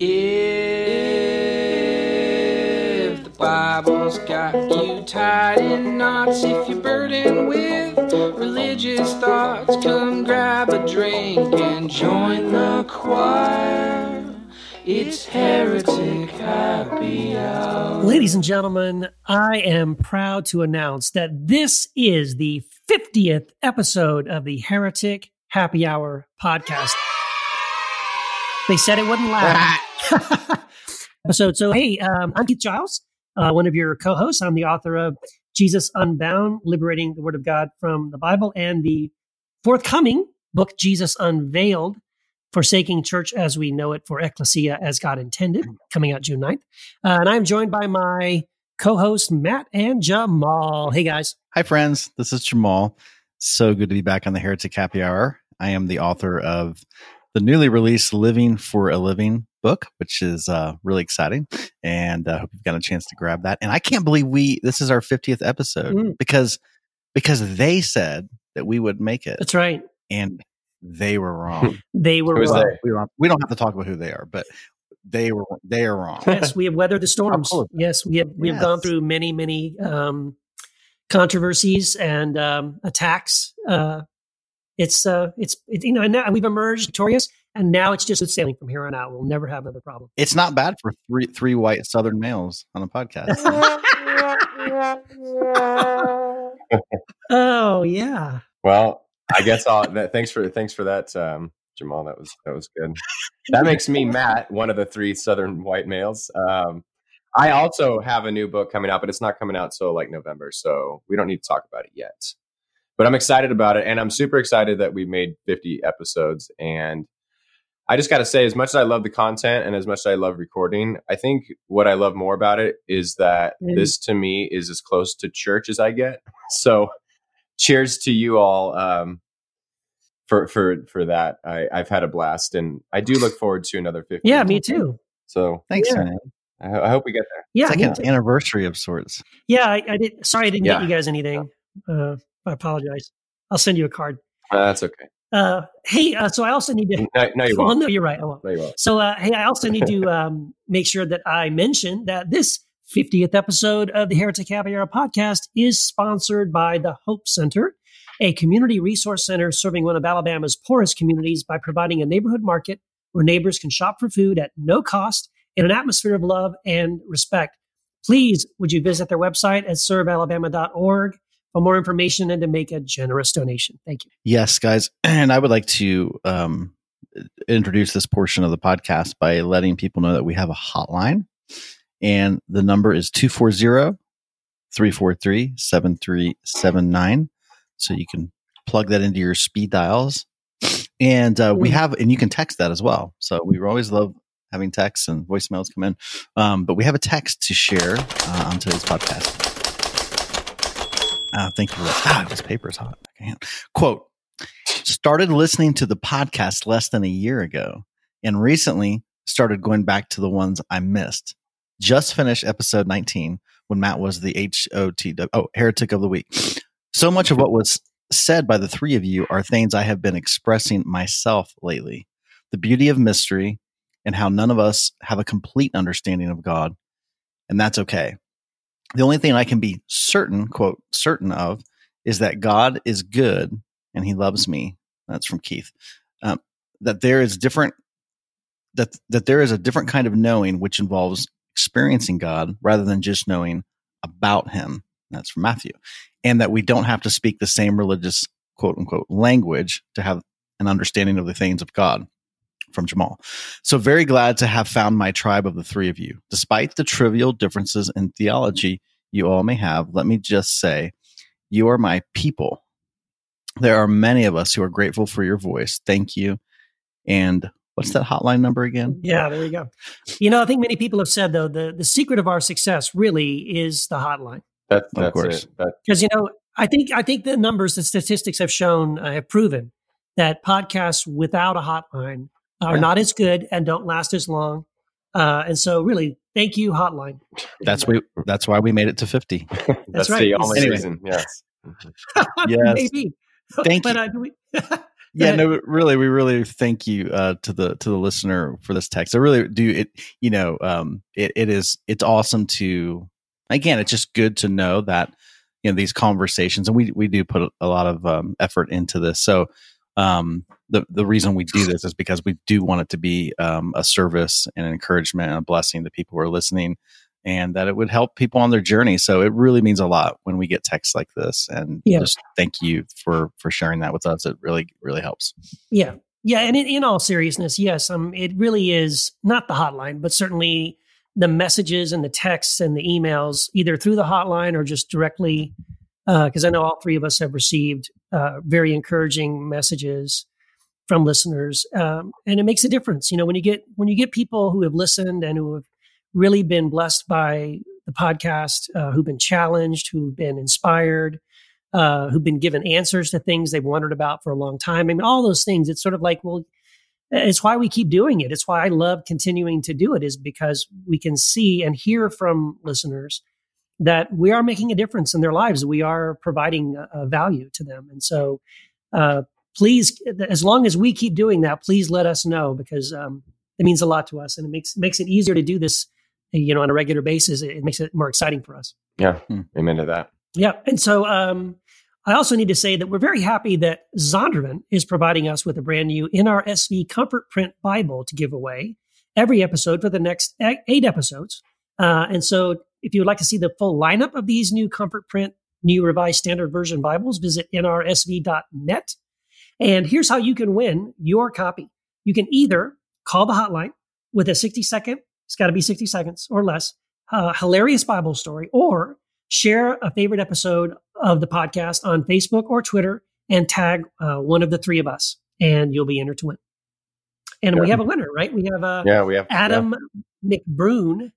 If the Bible's got you tied in knots, if you're burdened with religious thoughts, come grab a drink and join the choir. It's Heretic Happy Hour. Ladies and gentlemen, I am proud to announce that this is the 50th episode of the Heretic Happy Hour podcast. They said it wouldn't last. episode. So, hey, um, I'm Keith Giles, uh, one of your co hosts. I'm the author of Jesus Unbound Liberating the Word of God from the Bible and the forthcoming book, Jesus Unveiled Forsaking Church as We Know It for Ecclesia as God Intended, coming out June 9th. Uh, and I'm joined by my co host, Matt and Jamal. Hey, guys. Hi, friends. This is Jamal. So good to be back on the Heretic Happy Hour. I am the author of the newly released Living for a Living book, which is uh, really exciting. And I uh, hope you've got a chance to grab that. And I can't believe we, this is our 50th episode mm. because, because they said that we would make it. That's right. And they were wrong. they were wrong. They? We, don't, we don't have to talk about who they are, but they were they are wrong. yes, we have weathered the storms. Yes, we have we have yes. gone through many many um, controversies and um, attacks. Uh, it's uh, it's it, you know, and now we've emerged victorious, and now it's just sailing from here on out. We'll never have another problem. It's not bad for three three white Southern males on a podcast. oh yeah. Well, I guess I'll. That, thanks for thanks for that, um, Jamal. That was that was good. That makes me Matt, one of the three Southern white males. Um, I also have a new book coming out, but it's not coming out till like November, so we don't need to talk about it yet. But I'm excited about it, and I'm super excited that we made 50 episodes. And I just got to say, as much as I love the content and as much as I love recording, I think what I love more about it is that mm. this to me is as close to church as I get. So cheers to you all um, for for for that. I, I've had a blast, and I do look forward to another fifty. Yeah, me too. So thanks, yeah. I, I, hope we get there. Yeah, it's like an anniversary of sorts. Yeah, I, I did. Sorry, I didn't yeah. get you guys anything. Uh, I apologize. I'll send you a card. Uh, that's okay. Uh, hey, uh, so I also need to. No, no you won't. No, you're right. I won't. No, you won't. So, uh, hey, I also need to um, make sure that I mention that this 50th episode of the Heretic Happy Hour podcast is sponsored by the Hope Center a community resource center serving one of Alabama's poorest communities by providing a neighborhood market where neighbors can shop for food at no cost in an atmosphere of love and respect. Please, would you visit their website at servealabama.org for more information and to make a generous donation? Thank you. Yes, guys. And I would like to um, introduce this portion of the podcast by letting people know that we have a hotline. And the number is 240 343 7379 so you can plug that into your speed dials. And uh, we mm. have, and you can text that as well. So we always love having texts and voicemails come in. Um, but we have a text to share uh, on today's podcast. Uh, thank you for. Ah, this paper is hot. I. Quote, started listening to the podcast less than a year ago and recently started going back to the ones I missed. Just finished episode 19 when Matt was the HOT, oh, heretic of the week. So much of what was said by the three of you are things I have been expressing myself lately. The beauty of mystery and how none of us have a complete understanding of God. And that's okay. The only thing I can be certain, quote, certain of is that God is good and he loves me. That's from Keith. Um, that there is different, that, that there is a different kind of knowing which involves experiencing God rather than just knowing about him. That's from Matthew and that we don't have to speak the same religious quote unquote language to have an understanding of the things of God from Jamal. So very glad to have found my tribe of the three of you. Despite the trivial differences in theology you all may have, let me just say, you are my people. There are many of us who are grateful for your voice. Thank you. And what's that hotline number again? Yeah, there you go. You know, I think many people have said though the the secret of our success really is the hotline. That, that's of course. Because you know, I think I think the numbers, the statistics have shown, uh, have proven that podcasts without a hotline are yeah. not as good and don't last as long. Uh, and so, really, thank you, hotline. That's we. That's why we made it to fifty. that's, that's right. the only anyway. reason. Yes. yes. Maybe. Thank but, you. Uh, we, yeah, no, really, we really thank you uh, to the to the listener for this text. I really do it. You know, um, it, it is it's awesome to again. It's just good to know that you know these conversations, and we we do put a lot of um, effort into this. So um, the the reason we do this is because we do want it to be um, a service and an encouragement and a blessing to people who are listening and that it would help people on their journey. So it really means a lot when we get texts like this. And yeah. just thank you for for sharing that with us. It really really helps. Yeah, yeah. And in, in all seriousness, yes, um, it really is not the hotline, but certainly the messages and the texts and the emails, either through the hotline or just directly. Because uh, I know all three of us have received uh, very encouraging messages from listeners, um, and it makes a difference. You know, when you get when you get people who have listened and who have really been blessed by the podcast, uh, who've been challenged, who've been inspired, uh, who've been given answers to things they've wondered about for a long time. I mean, all those things. It's sort of like, well, it's why we keep doing it. It's why I love continuing to do it, is because we can see and hear from listeners that we are making a difference in their lives. We are providing a, value to them. And so, uh, please, as long as we keep doing that, please let us know because um, it means a lot to us and it makes makes it easier to do this you know, on a regular basis, it, makes it more exciting for us. Yeah. Hmm. Amen to that. Yeah. And so um, I also need to say that we're very happy that Zondervan is providing us with a brand new NRSV Comfort Print Bible to give away every episode for the next eight episodes. Uh, and so if you would like to see the full lineup of these new Comfort Print, new revised standard version Bibles, visit nrsv.net. And here's how you can win your copy. You can either call the hotline with a 60 second it's got to be 60 seconds or less. A hilarious Bible story, or share a favorite episode of the podcast on Facebook or Twitter and tag uh, one of the three of us, and you'll be entered to win. And yeah. we have a winner, right? We have uh, yeah, we have Adam yeah. McBroon.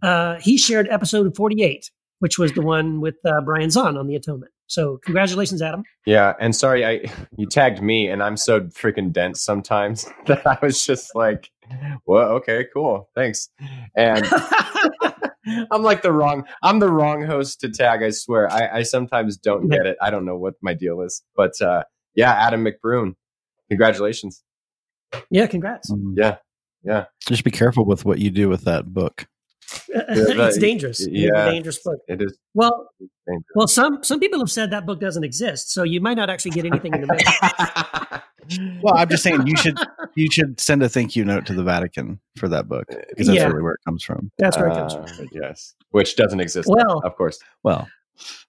Uh, he shared episode 48, which was the one with uh, Brian Zahnd on the atonement. So congratulations, Adam. Yeah, and sorry, I you tagged me, and I'm so freaking dense sometimes that I was just like, "Well, okay, cool, thanks." And I'm like the wrong, I'm the wrong host to tag. I swear, I, I sometimes don't get it. I don't know what my deal is, but uh, yeah, Adam McBroon, congratulations. Yeah, congrats. Yeah, yeah. Just be careful with what you do with that book. it's dangerous. Yeah, dangerous book. It is. Well, well, some some people have said that book doesn't exist, so you might not actually get anything in the mail. well, I'm just saying you should you should send a thank you note to the Vatican for that book because that's yeah. really where it comes from. That's where it comes uh. Yes, which doesn't exist. Well, of course. Well,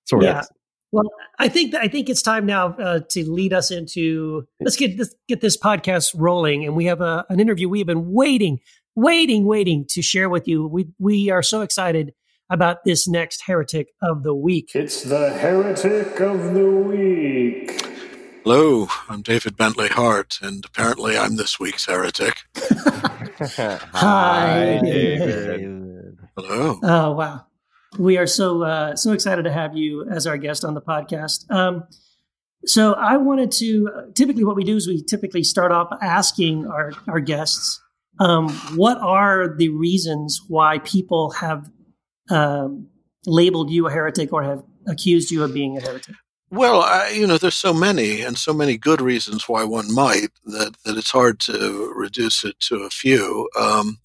sort yeah. of. Well, I think that I think it's time now uh, to lead us into let's get this get this podcast rolling, and we have a, an interview we have been waiting waiting, waiting to share with you. We we are so excited about this next heretic of the week. It's the heretic of the week. Hello, I'm David Bentley Hart, and apparently I'm this week's heretic. Hi, David. Hello. Oh wow, we are so uh, so excited to have you as our guest on the podcast. Um, so I wanted to. Typically, what we do is we typically start off asking our our guests um, what are the reasons why people have um, labeled you a heretic or have accused you of being a heretic? Well, I, you know, there's so many and so many good reasons why one might that, that it's hard to reduce it to a few. Um,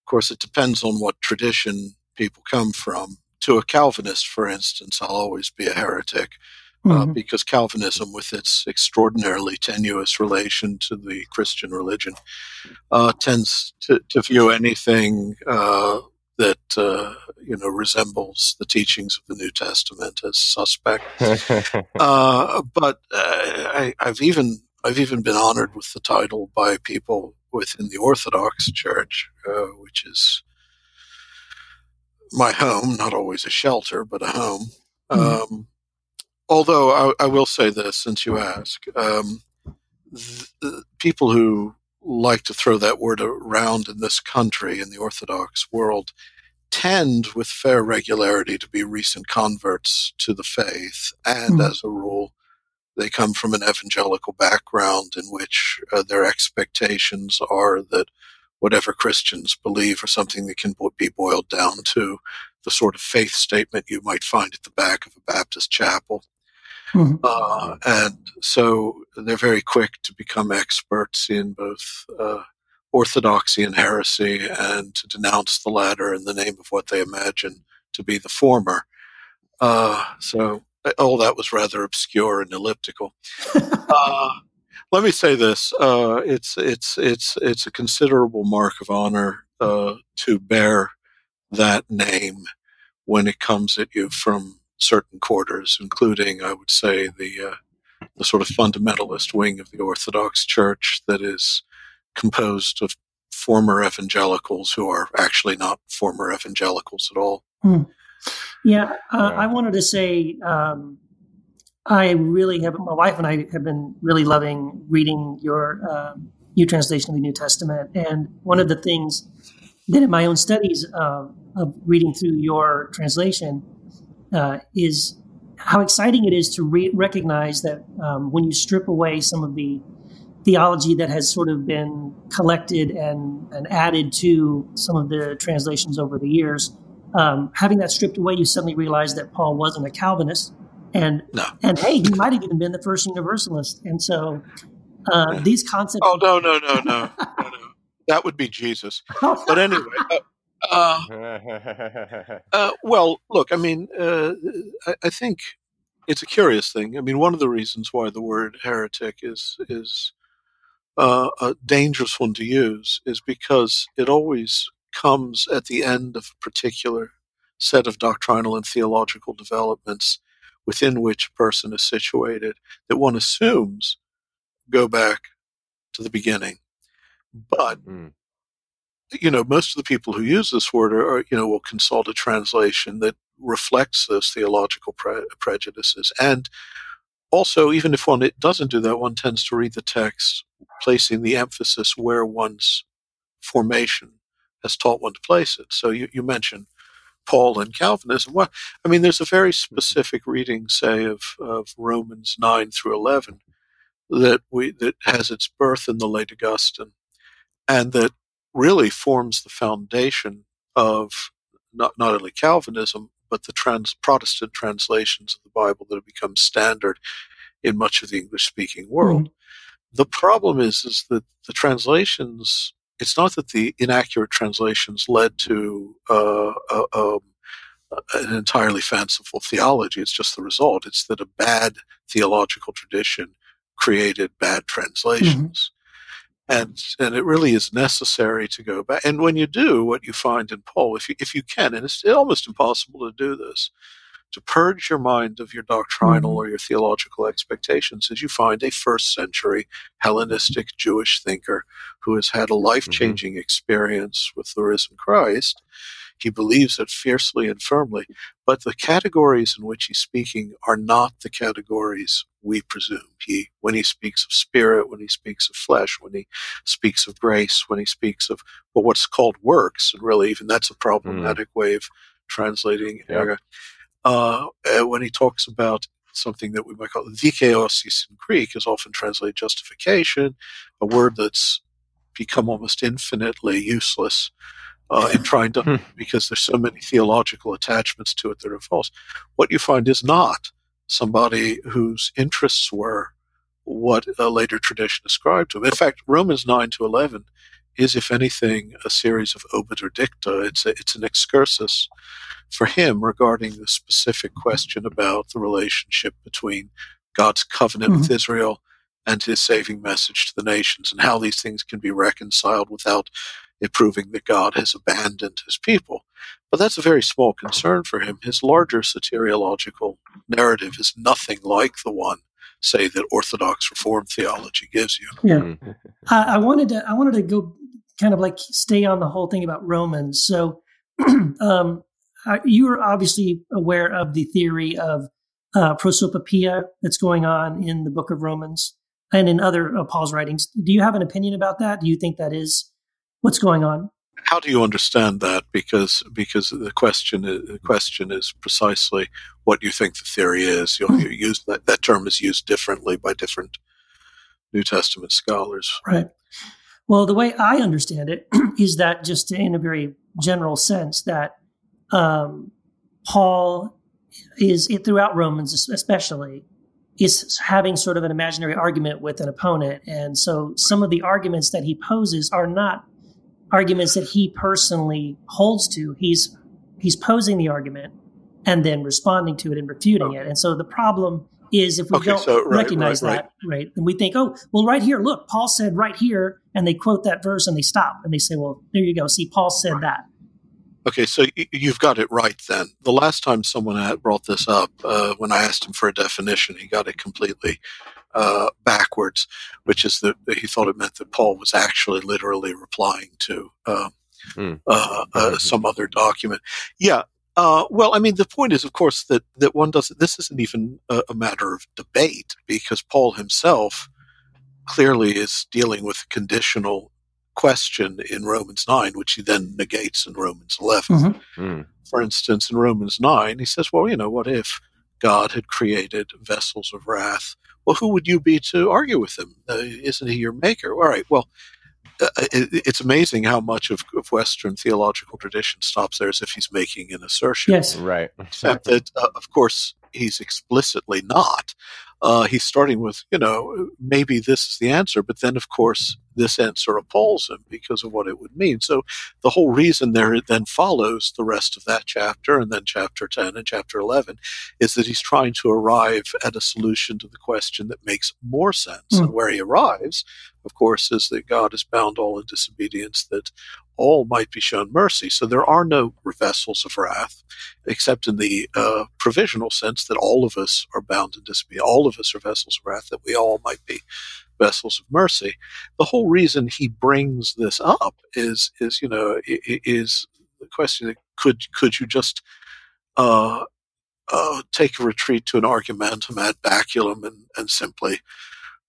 of course, it depends on what tradition people come from. To a Calvinist, for instance, I'll always be a heretic. Uh, mm-hmm. uh, because Calvinism, with its extraordinarily tenuous relation to the Christian religion, uh, tends to, to, view anything uh, that uh, you know resembles the teachings of the New Testament as suspect. Uh, but I, I've even I've even been honored with the title by people within the Orthodox Church, which is my home, not always a shelter, but a home. Mm-hmm. Um, although I, I, will say this, since you ask, um, th- people who like to throw that word around in this country, in the Orthodox world, tend with fair regularity to be recent converts to the faith. And mm. as a rule, they come from an evangelical background in which uh, their expectations are that whatever Christians believe are something that can be boiled down to the sort of faith statement you might find at the back of a Baptist chapel. Mhm. Uh, and so they're very quick to become experts in both uh, orthodoxy and heresy and to denounce the latter in the name of what they imagine to be the former. Uh, so all that was rather obscure and elliptical. uh, let me say this: uh, it's it's it's it's a considerable mark of honor uh, to bear that name when it comes at you from certain quarters, including, I would say, the uh, the sort of fundamentalist wing of the Orthodox Church that is composed of former evangelicals who are actually not former evangelicals at all. Yeah, uh, Yeah. I wanted to say um, I really have my wife and I have been really loving reading your um, new translation of the New Testament, and one of the things that in my own studies uh, of reading through your translation uh, is how exciting it is to re- recognize that um, when you strip away some of the theology that has sort of been collected and, and added to some of the translations over the years, um, having that stripped away, you suddenly realize that Paul wasn't a Calvinist, and No. and hey, he might have even been the first Universalist. And so uh, these concepts. Oh no no no no no no! That would be Jesus. But anyway. Uh, uh, Uh, well, look, I mean, uh, I, I think it's a curious thing. I mean, one of the reasons why the word heretic is is uh, a dangerous one to use is because it always comes at the end of a particular set of doctrinal and theological developments within which a person is situated that one assumes go back to the beginning. But Mm. You know, most of the people who use this word are, are, you know, will consult a translation that reflects those theological pre- prejudices. And also, even if one it doesn't do that, one tends to read the text placing the emphasis where one's formation has taught one to place it. So you, you mentioned Paul and Calvinism. Well, I mean, there's a very specific reading, say, of, of Romans 9 through 11 that we that has its birth in the late Augustine and that really forms the foundation of not, not only Calvinism, but the trans, Protestant translations of the Bible that have become standard in much of the English speaking world. The problem is, is that the translations, it's not that the inaccurate translations led to uh, uh, um, an entirely fanciful theology. It's just the result. It's that a bad theological tradition created bad translations and and it really is necessary to go back. And when you do, what you find in Paul, if you if you can, and it's almost impossible to do this, to purge your mind of your doctrinal Mhm. or your theological expectations, is you find a first century Hellenistic Jewish thinker who has had a life changing experience with the risen Christ. He believes it fiercely and firmly, but the categories in which he's speaking are not the categories we presume. He, when he speaks of spirit, when he speaks of flesh, when he speaks of grace, when he speaks of well, what's called works, and really even that's a problematic way of translating Yeah. Uh, when he talks about something that we might call dikaiosis in Greek is often translated justification, a word that's become almost infinitely useless uh, in trying to hmm. because there's so many theological attachments to it that are false. What you find is not somebody whose interests were what a later tradition ascribed to him. In fact, Romans 9 to 11 is, if anything, a series of obiter dicta. It's, a, it's an excursus for him regarding the specific mm-hmm. question about the relationship between God's covenant with mm-hmm. Israel and his saving message to the nations and how these things can be reconciled without it proving that God has abandoned his people. But that's a very small concern for him. His larger soteriological narrative is nothing like the one, say, that Orthodox Reformed theology gives you. Yeah. Mm. I, I wanted to I wanted to go kind of like stay on the whole thing about Romans. So um, you are obviously aware of the theory of uh, prosopopoeia that's going on in the Book of Romans and in other of Paul's writings. Do you have an opinion about that? Do you think that is what's going on? How do you understand that? Because because the question is, the question is precisely what you think the theory is. You, you use that that term is used differently by different New Testament scholars. Right. Well, the way I understand it is that just in a very general sense that um, Paul is throughout Romans, especially, is having sort of an imaginary argument with an opponent. And so some of the arguments that he poses are not arguments that he personally holds to. He's he's posing the argument and then responding to it and refuting it. And so the problem is if we Okay, don't so, right, recognize right, that, right, and we think, oh, well, right here, look, Paul said right here, and they quote that verse and they stop and they say, well, there you go. See, Paul said that. Okay, so you've got it right then. The last time someone had brought this up, uh, when I asked him for a definition, he got it completely uh, backwards, which is that he thought it meant that Paul was actually literally replying to uh, Hmm. uh, uh, Mhm. some other document. Yeah. Uh, well, I mean, the point is, of course, that, that one doesn't, this isn't even a, a matter of debate because Paul himself clearly is dealing with a conditional question in Romans 9, which he then negates in Romans 11 Mhm. Mm. for instance, in Romans 9, he says, well, you know, what if God had created vessels of wrath? Well, who would you be to argue with him? Uh, isn't he your maker? All right, well, uh, it, it's amazing how much of, of Western theological tradition stops there as if he's making an assertion. Yes. Right. Except that, uh, of course, he's explicitly not. Uh, he's starting with, you know, maybe this is the answer, but then, of course, this answer appalls him because of what it would mean. So the whole reason there then follows the rest of that chapter and then chapter 10 and chapter 11 is that he's trying to arrive at a solution to the question that makes more sense. Mm. And where he arrives, of course, is that God is bound all in disobedience, that all might be shown mercy. So there are no vessels of wrath, except in the uh, provisional sense that all of us are bound in disobedience. All of us are vessels of wrath, that we all might be vessels of mercy. The whole reason he brings this up is, is you know, is the question: could could you just uh, uh, take a retreat to an argumentum ad baculum and, and simply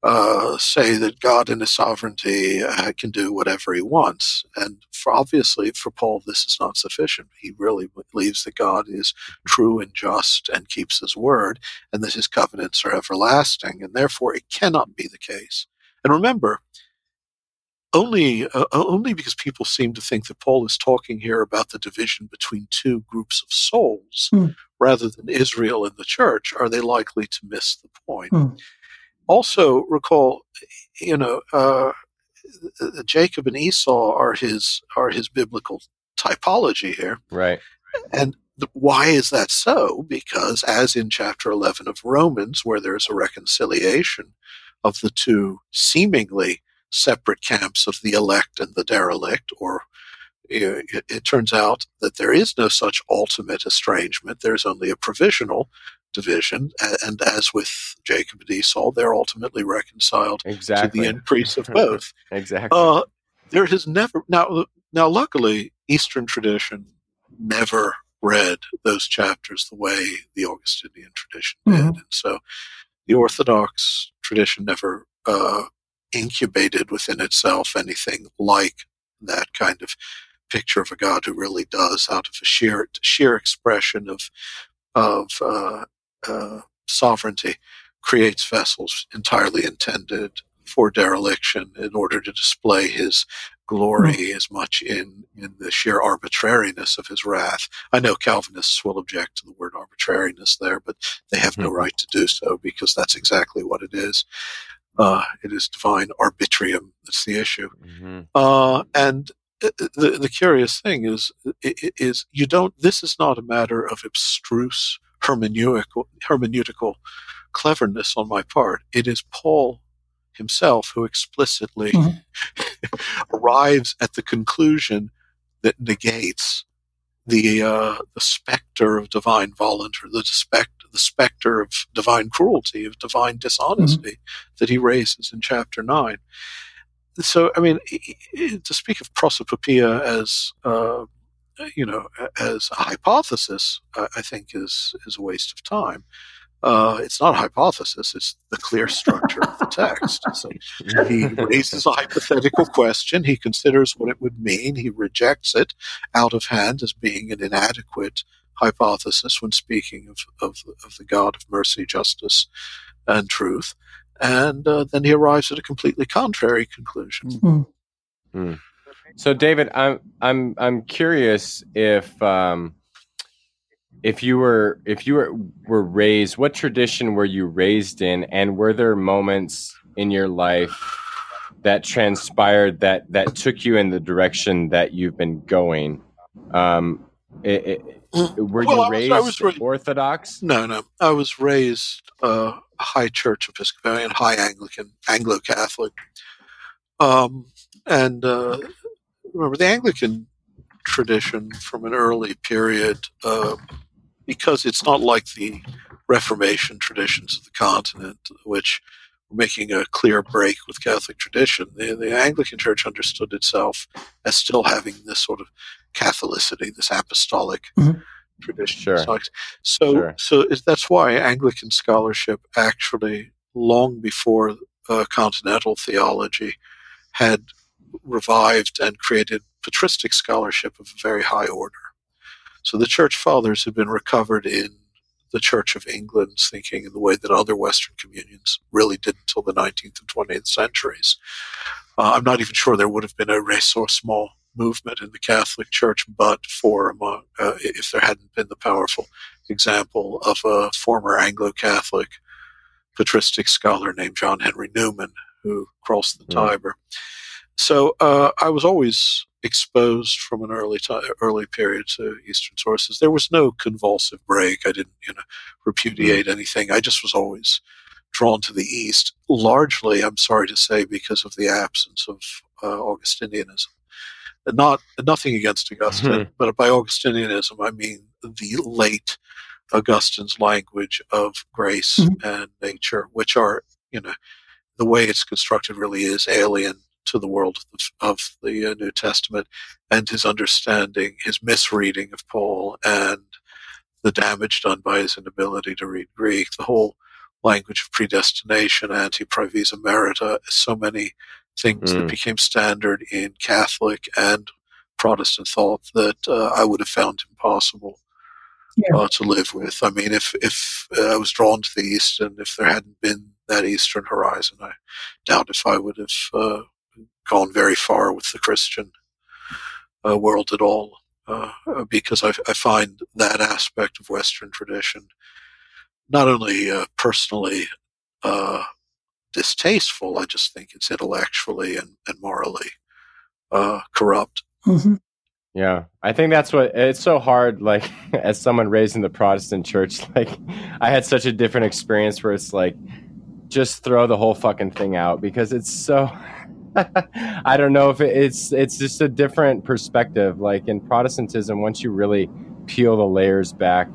uh, say that God in His sovereignty uh, can do whatever He wants. And for obviously, for Paul, this is not sufficient. He really believes that God is true and just and keeps His word, and that His covenants are everlasting, and therefore it cannot be the case. And remember, only uh, only because people seem to think that Paul is talking here about the division between two groups of souls Hmm. rather than Israel and the church are they likely to miss the point. Hmm. Also, recall, you know, uh, Jacob and Esau are his are his biblical typology here. Right. And why is that so? Because, as in chapter 11 of Romans, where there's a reconciliation of the two seemingly separate camps of the elect and the derelict, or it turns out that there is no such ultimate estrangement, there's only a provisional division. And as with Jacob and Esau, they're ultimately reconciled Exactly. to the increase of both. Exactly. Uh, there has never now. Now, luckily, Eastern tradition never read those chapters the way the Augustinian tradition did, Mhm. and so the Orthodox tradition never uh, incubated within itself anything like that kind of picture of a God who really does, out of a sheer sheer expression of of uh, uh, sovereignty, creates vessels entirely intended for dereliction in order to display his glory as much in, in the sheer arbitrariness of his wrath. I know Calvinists will object to the word arbitrariness there, but they have no Mhm. right to do so because that's exactly what it is. Uh, it is divine arbitrium. That's the issue. Mhm. Uh, and the, the curious thing is, is you don't. This is not a matter of abstruse hermeneutical hermeneutical cleverness on my part. It is Paul himself who explicitly Mhm. arrives at the conclusion that negates the uh, the specter of divine volunteer, the spect the specter of divine cruelty, of divine dishonesty that he raises in chapter nine. So, I mean, to speak of prosopopoeia as uh, you know as a hypothesis, I I think is is a waste of time. Uh, it's not a hypothesis; it's the clear structure of the text. So he raises a hypothetical question. He considers what it would mean. He rejects it out of hand as being an inadequate hypothesis when speaking of, of, of the God of mercy, justice, and truth. And uh, then he arrives at a completely contrary conclusion. So, David, I'm I'm I'm curious if um, if you were if you were were raised, what tradition were you raised in, and were there moments in your life that transpired that that took you in the direction that you've been going? Um, it, it, were Well, you raised I was ra- Orthodox? No, no. I was raised uh, high church Episcopalian, high Anglican, Anglo Catholic. Um, and uh, remember the Anglican tradition from an early period, uh, because it's not like the Reformation traditions of the continent, which were making a clear break with Catholic tradition. The, the Anglican Church understood itself as still having this sort of Catholicity, this apostolic Mhm. tradition. Sure. So, so, Sure. so it, that's why Anglican scholarship actually, long before uh, continental theology, had revived and created patristic scholarship of a very high order. So the church fathers had been recovered in the Church of England's thinking in the way that other Western communions really did until the 19th and 20th centuries. Uh, I'm not even sure there would have been a ressourcement movement in the Catholic Church, but for among, uh, if there hadn't been the powerful example of a former Anglo-Catholic patristic scholar named John Henry Newman, who crossed the Mm. Tiber. So uh, I was always exposed from an early time, early period to Eastern sources. There was no convulsive break. I didn't, you know, repudiate anything. I just was always drawn to the East. Largely, I'm sorry to say, because of the absence of uh, Augustinianism. Not nothing against Augustine, but by Augustinianism I mean the late Augustine's language of grace Mhm. and nature, which are, you know, the way it's constructed really is alien to the world of the, of the uh, New Testament, and his understanding, his misreading of Paul, and the damage done by his inability to read Greek, the whole language of predestination, ante praevisa merita, so many things that Mm. became standard in Catholic and Protestant thought that uh, I would have found impossible Yeah. uh, to live with. I mean, if if uh, I was drawn to the East, and if there hadn't been that Eastern horizon, I doubt if I would have uh, gone very far with the Christian uh, world at all. Uh, because I, I find that aspect of Western tradition not only uh, personally uh, distasteful, I just think it's intellectually and, and morally uh, corrupt. Mhm. Yeah, I think that's what it's so hard. Like, as someone raised in the Protestant church, like, I had such a different experience where it's like, just throw the whole fucking thing out because it's so. I don't know if it, it's it's just a different perspective. Like in Protestantism, once you really peel the layers back,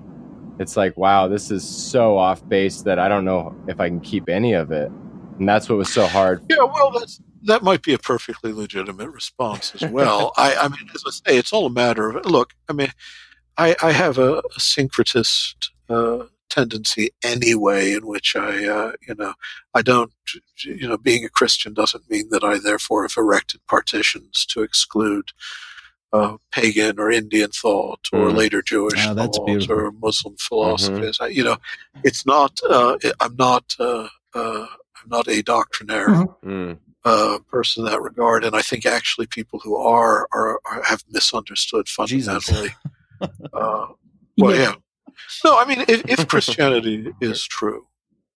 it's like, wow, this is so off base that I don't know if I can keep any of it. And that's what was so hard. Yeah, well, that's that might be a perfectly legitimate response as well. I, I mean, as I say, it's all a matter of look. I mean, I, I have a, a syncretist uh, tendency anyway, in which I, uh, you know, I don't, you know, being a Christian doesn't mean that I therefore have erected partitions to exclude. Uh, pagan or Indian thought, or Mm. later Jewish Oh, thought, beautiful. or Muslim philosophies. I, you know, it's not. Uh, I'm not. Uh, uh, I'm not a doctrinaire Mhm. Mm. uh, person in that regard, and I think actually people who are are, are have misunderstood Jesus. fundamentally. uh, well, yeah. No, I mean, if, if Christianity is true,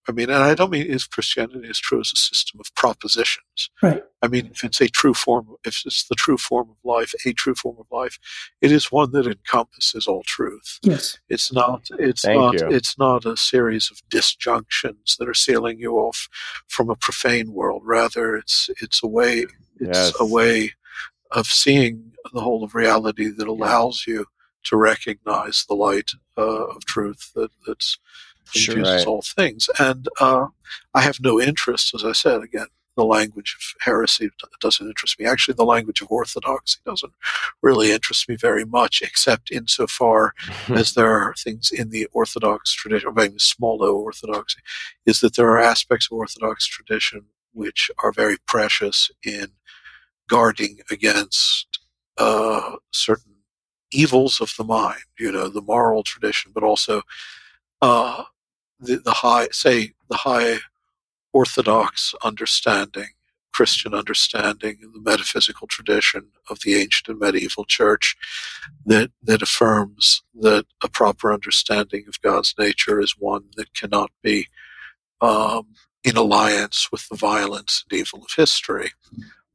I mean, and I don't mean if Christianity is true as a system of propositions. Right. I mean, if it's a true form, if it's the true form of life, a true form of life, it is one that encompasses all truth. Yes. It's not. It's Thank not. you. It's not a series of disjunctions that are sealing you off from a profane world. Rather, it's it's a way. It's Yes. a way of seeing the whole of reality that allows you to recognize the light uh, of truth that that's Sure. infuses Right. all things. And uh, I have no interest, as I said again. The language of heresy doesn't interest me. Actually, the language of orthodoxy doesn't really interest me very much, except insofar as there are things in the Orthodox tradition, or maybe small o Orthodoxy, is that there are aspects of Orthodox tradition which are very precious in guarding against uh, certain evils of the mind, you know, the moral tradition, but also uh, the, the high, say, the high Orthodox understanding Christian understanding, the metaphysical tradition of the ancient and medieval church that, that affirms that a proper understanding of God's nature is one that cannot be um, in alliance with the violence and evil of history.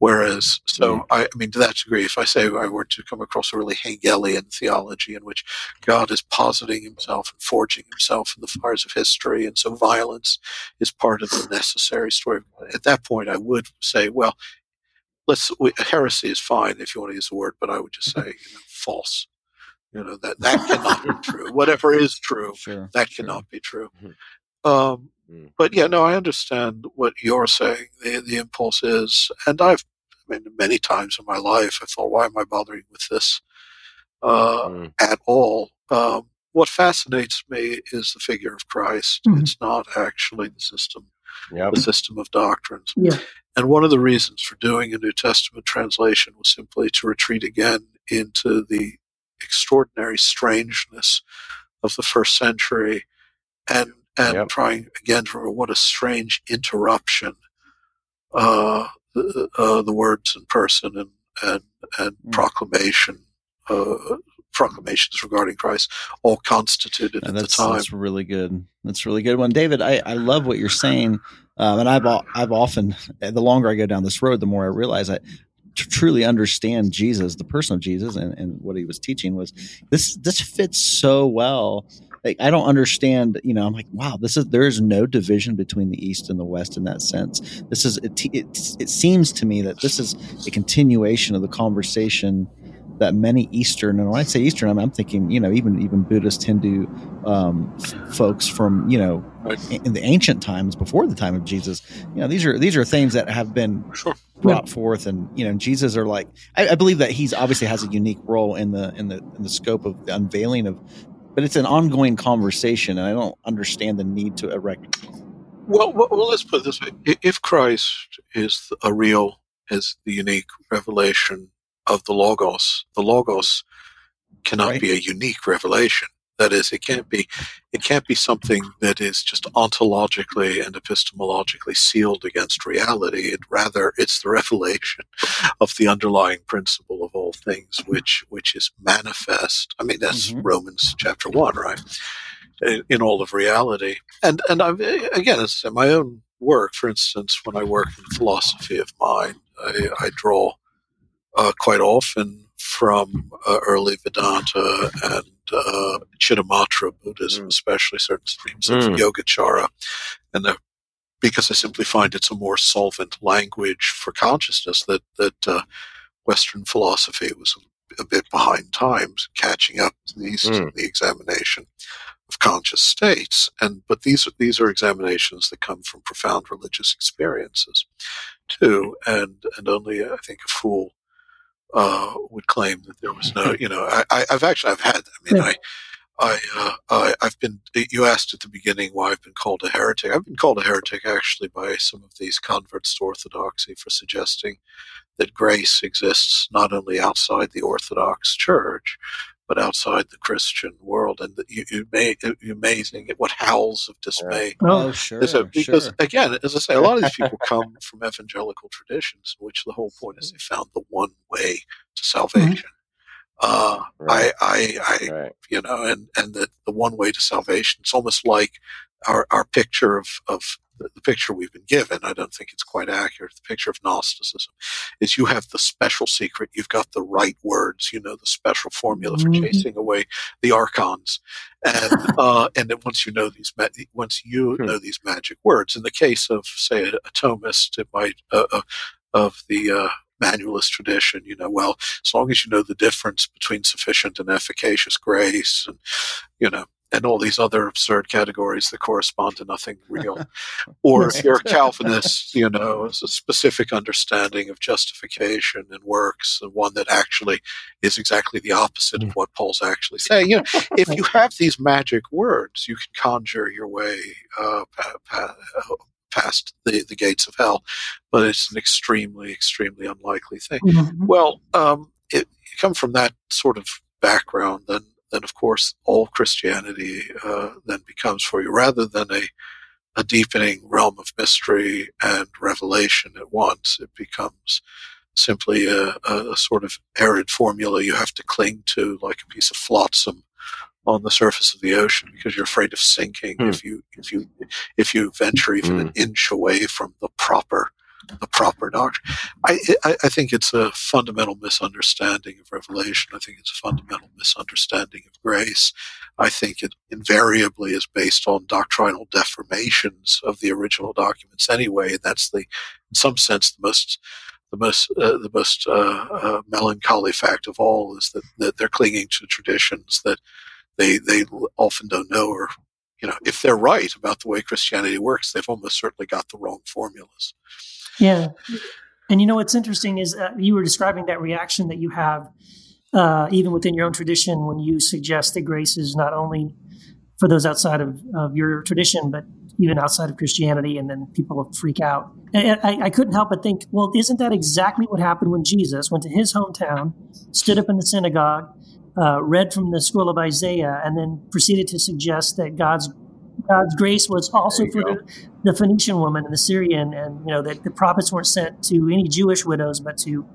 Whereas, so mm-hmm. I, I, mean, to that degree, if I say I were to come across a really Hegelian theology in which God is positing himself and forging himself in the fires of history, and so violence is part of the necessary story, at that point, I would say, well, let's heresy is fine if you want to use the word, but I would just mm-hmm. say you know, false. You know that that cannot be true. Whatever is true, sure, that cannot sure. be true. Mm-hmm. Um, Mm. But yeah, no, I understand what you're saying. The the impulse is, and I've, I mean, many times in my life, I thought, why am I bothering with this uh, mm. at all? Um, what fascinates me is the figure of Christ. Mm-hmm. It's not actually the system, yep. the system of doctrines. Yeah. And one of the reasons for doing a New Testament translation was simply to retreat again into the extraordinary strangeness of the first century and and yep. trying again for what a strange interruption uh, the, uh, the words in person and and, and mm. proclamation uh, proclamations regarding Christ all constituted at the time. That's really good. That's really good one, David. I, I love what you're saying, um, and I've I've often the longer I go down this road, the more I realize I truly understand Jesus, the person of Jesus, and, and what he was teaching was this. This fits so well like I don't understand. You know, I'm like, wow, this is there is no division between the East and the West in that sense. This is it. It, it seems to me that this is a continuation of the conversation that many Eastern, and when I say Eastern, I'm, I'm thinking, you know, even even Buddhist, Hindu um, folks from, you know, in the ancient times before the time of Jesus. You know, these are these are things that have been sure. brought forth, and you know, Jesus are like, I, I, believe that he's obviously has a unique role in the in the in the scope of the unveiling of but it's an ongoing conversation, and I don't understand the need to erect. Well, well, let's put it this way: if Christ is a real, is the unique revelation of the Logos, the Logos cannot right. be a unique revelation. That is, it can't be, it can't be something that is just ontologically and epistemologically sealed against reality. It rather, it's the revelation of the underlying principle of all things, which which is manifest. I mean, that's mm-hmm. Romans chapter one, right? In, in, all of reality, and and I'm again, it's my own work. For instance, when I work in philosophy of mind, I, I draw uh, quite often from uh, early Vedanta and uh, Chittamatra Buddhism, mm. especially certain streams of mm. Yogacara, and the, because I simply find it's a more solvent language for consciousness that that uh, Western philosophy was a, bit behind times, catching up to these mm. the examination of conscious states. And but these these are examinations that come from profound religious experiences, too, and and only I think a fool uh, would claim that there was no, you know, I, I've actually, I've had, I mean, I, I, uh, I, have been, you asked at the beginning why I've been called a heretic. I've been called a heretic actually by some of these converts to Orthodoxy for suggesting that grace exists not only outside the Orthodox Church, but outside the Christian world. And you, you may, you amazing what howls of dismay. Oh, sure. A, because sure. again, as I say, a lot of these people come from evangelical traditions, in which the whole point is they found the one way to salvation. Mm-hmm. Uh, right. I, I, I right. you know, and, and the, the one way to salvation, it's almost like our, our picture of, of the, the picture we've been given, I don't think it's quite accurate. The picture of Gnosticism is you have the special secret, you've got the right words, you know, the special formula for mm-hmm. chasing away the archons, and uh, and then once you know these, ma- once you hmm. know these magic words, in the case of say a, a Thomist, it might uh, uh, of the uh, manualist tradition, you know, well, as long as you know the difference between sufficient and efficacious grace, and you know, and all these other absurd categories that correspond to nothing real. or if you're a Calvinist, you know, it's a specific understanding of justification and works, and one that actually is exactly the opposite of mm. what Paul's actually saying. You know, if you have these magic words, you can conjure your way uh, past the, the gates of hell, but it's an extremely, extremely unlikely thing. Mm-hmm. Well, um, it, you come from that sort of background, then then of course all Christianity uh, then becomes for you, rather than a a deepening realm of mystery and revelation at once. It becomes simply a, a, sort of arid formula you have to cling to like a piece of flotsam on the surface of the ocean because you're afraid of sinking mm. if you if you if you venture even mm. an inch away from the proper the proper doctrine. I, I, I think it's a fundamental misunderstanding of revelation. I think it's a fundamental misunderstanding of grace. I think it invariably is based on doctrinal deformations of the original documents anyway. And that's the, in some sense, the most the most uh, the most uh, uh, melancholy fact of all is that, that they're clinging to traditions that they they often don't know or you know if they're right about the way Christianity works, they've almost certainly got the wrong formulas. Yeah. And you know what's interesting is uh, you were describing that reaction that you have, uh, even within your own tradition, when you suggest that grace is not only for those outside of, of your tradition, but even outside of Christianity, and then people freak out. And I, I couldn't help but think, well, isn't that exactly what happened when Jesus went to his hometown, stood up in the synagogue, uh, read from the scroll of Isaiah, and then proceeded to suggest that God's God's grace was also for the, the, Phoenician woman and the Syrian, and you know that the prophets weren't sent to any Jewish widows, but to you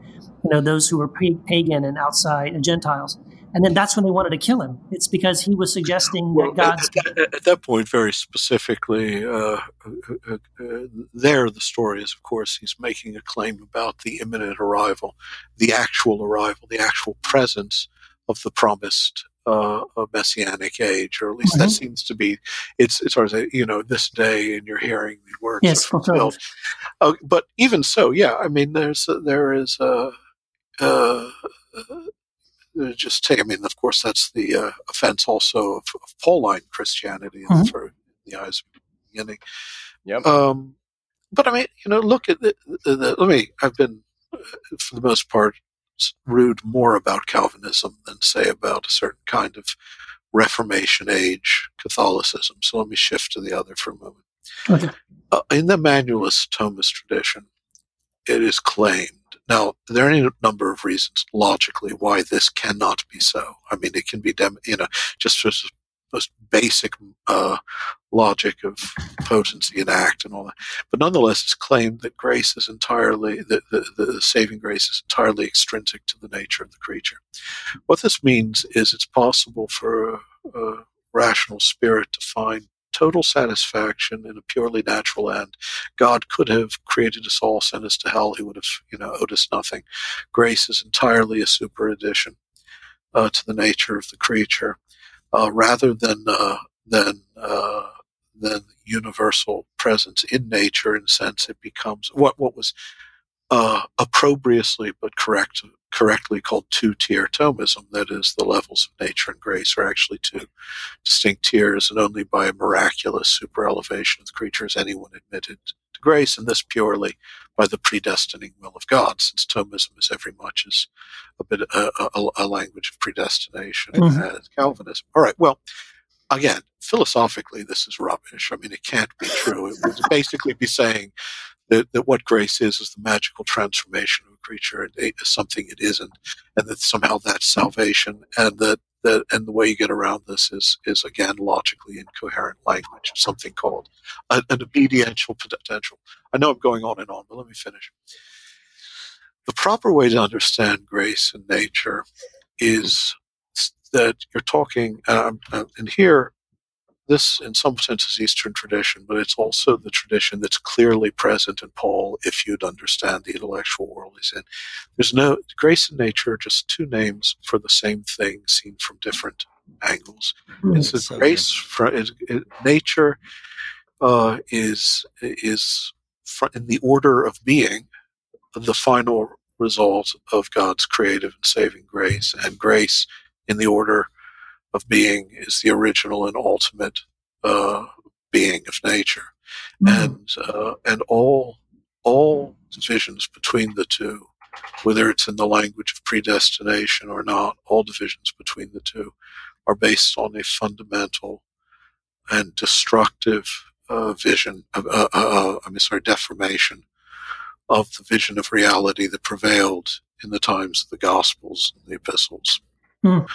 know those who were pagan and outside and Gentiles. And then that's when they wanted to kill him. It's because he was suggesting well, that God's. At, at, at, that point, very specifically, uh, uh, uh, there the story is, of course, he's making a claim about the imminent arrival, the actual arrival, the actual presence of the promised uh, a messianic age, or at least mm-hmm. that seems to be. It's it's sort of you know this day, and you're hearing the words yes, fulfilled. Uh, but even so, yeah, I mean, there's there is a. Uh, just take. I mean, of course, that's the uh, offense also of, of Pauline Christianity mm-hmm. for the eyes of the beginning. Yep. Um, but I mean, you know, look at the, the, the, let me. I've been, uh, for the most part, rude more about Calvinism than, say, about a certain kind of Reformation age Catholicism. So let me shift to the other for a moment. Okay. Uh, in the Manualist Thomist tradition, it is claimed. Now, there are any number of reasons logically why this cannot be so. I mean, it can be, dem- you know, just as most basic uh, logic of potency and act and all that. But nonetheless, it's claimed that grace is entirely, the, the, the, saving grace is entirely extrinsic to the nature of the creature. What this means is it's possible for a, a rational spirit to find total satisfaction in a purely natural end. God could have created us all, sent us to hell. He would have, you know, owed us nothing. Grace is entirely a super addition uh, to the nature of the creature uh, rather than uh, than uh, than universal presence in nature. In a sense, it becomes what what was uh, opprobriously but correct correctly called two tier Thomism. That is, the levels of nature and grace are actually two distinct tiers, and only by a miraculous super elevation of the creature is anyone admitted to grace, and this purely by the predestining will of God, since Thomism is every much as a bit a, a, a language of predestination mm-hmm. as Calvinism. All right, well, again, philosophically, this is rubbish. I mean, it can't be true. It would basically be saying that, that what grace is is the magical transformation of a creature into something it isn't, and that somehow that's salvation, and that that and the way you get around this is is again logically incoherent language, something called an, an obediential potential. I know I'm going on and on, but let me finish. The proper way to understand grace in nature is that you're talking, um, and here this, in some sense, is Eastern tradition, but it's also the tradition that's clearly present in Paul if you'd understand the intellectual world he's in. There's no grace and nature, just two names for the same thing seen from different angles. Mm, it's so grace from it, it, nature uh, is is in the order of being the final result of God's creative and saving grace, and grace in the order of being is the original and ultimate uh, being of nature, mm-hmm. and uh, and all all divisions between the two, whether it's in the language of predestination or not, all divisions between the two are based on a fundamental and destructive uh, vision. Of, uh, uh, uh, I'm sorry, deformation of the vision of reality that prevailed in the times of the Gospels and the epistles.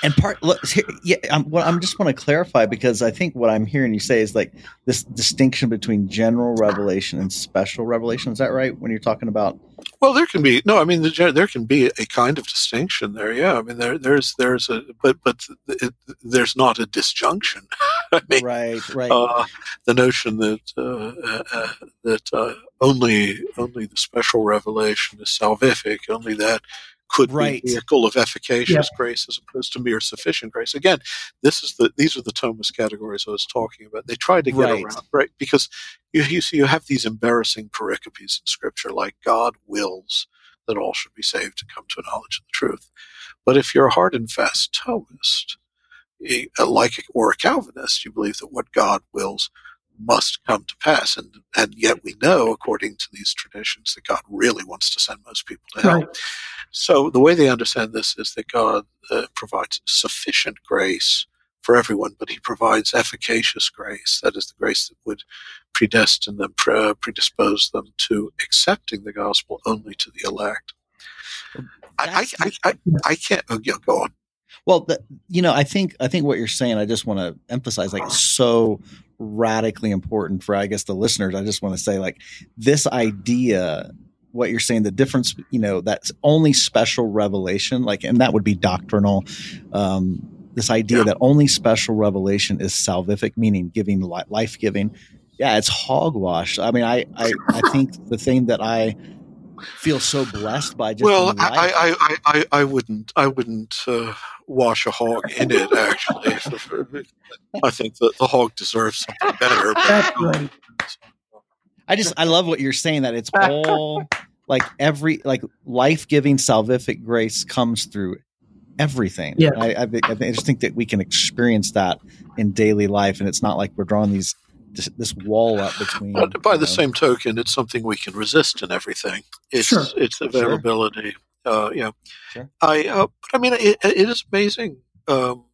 And part, look, here, yeah, I'm, well, I'm just want to clarify because I think what I'm hearing you say is like this distinction between general revelation and special revelation. Is that right? When you're talking about, Well, there can be no. I mean, the, there can be a kind of distinction there. Yeah, I mean, there, there's, there's a, but, but it, there's not a disjunction. I mean, right, right, uh, the notion that uh, uh, uh, that uh, only only the special revelation is salvific, only that could Right. be a vehicle of efficacious grace as opposed to mere sufficient grace. Again, this is the these are the Thomist categories I was talking about. They tried to get Right. around right because you you see you have these embarrassing pericopes in Scripture like God wills that all should be saved to come to a knowledge of the truth. But if you're a hard and fast Thomist, eh, like or a Calvinist, you believe that what God wills must come to pass, and and yet we know, according to these traditions, that God really wants to send most people to hell. Right. So the way they understand this is that God uh, provides sufficient grace for everyone, but He provides efficacious grace. That is the grace that would predestine them, pre- predispose them to accepting the gospel only to the elect. I, I, I, I, I can't. Oh, yeah, go on. Well, the, you know, I think I think what you're saying. I just want to emphasize, like, so radically important for, I guess, the listeners. I just want to say, like, this idea, what you're saying, the difference, you know, that's only special revelation, like, and that would be doctrinal. Um, this idea Yeah. that only special revelation is salvific, meaning giving life giving. Yeah, it's hogwash. I mean, I, I I think the thing that I feel so blessed by just well, I, I, I, I, I wouldn't, I wouldn't uh, wash a hog in it. Actually, I think that the hog deserves something better. but- right. I just I love what you're saying that it's all like every like life giving salvific grace comes through everything. Yeah. I, I, I just think that we can experience that in daily life, and it's not like we're drawing these this, this wall up between. But by the know, same token, it's something we can resist in everything. It's Sure. it's availability. Uh, yeah, Sure. I. Uh, but I mean, it, it is amazing um,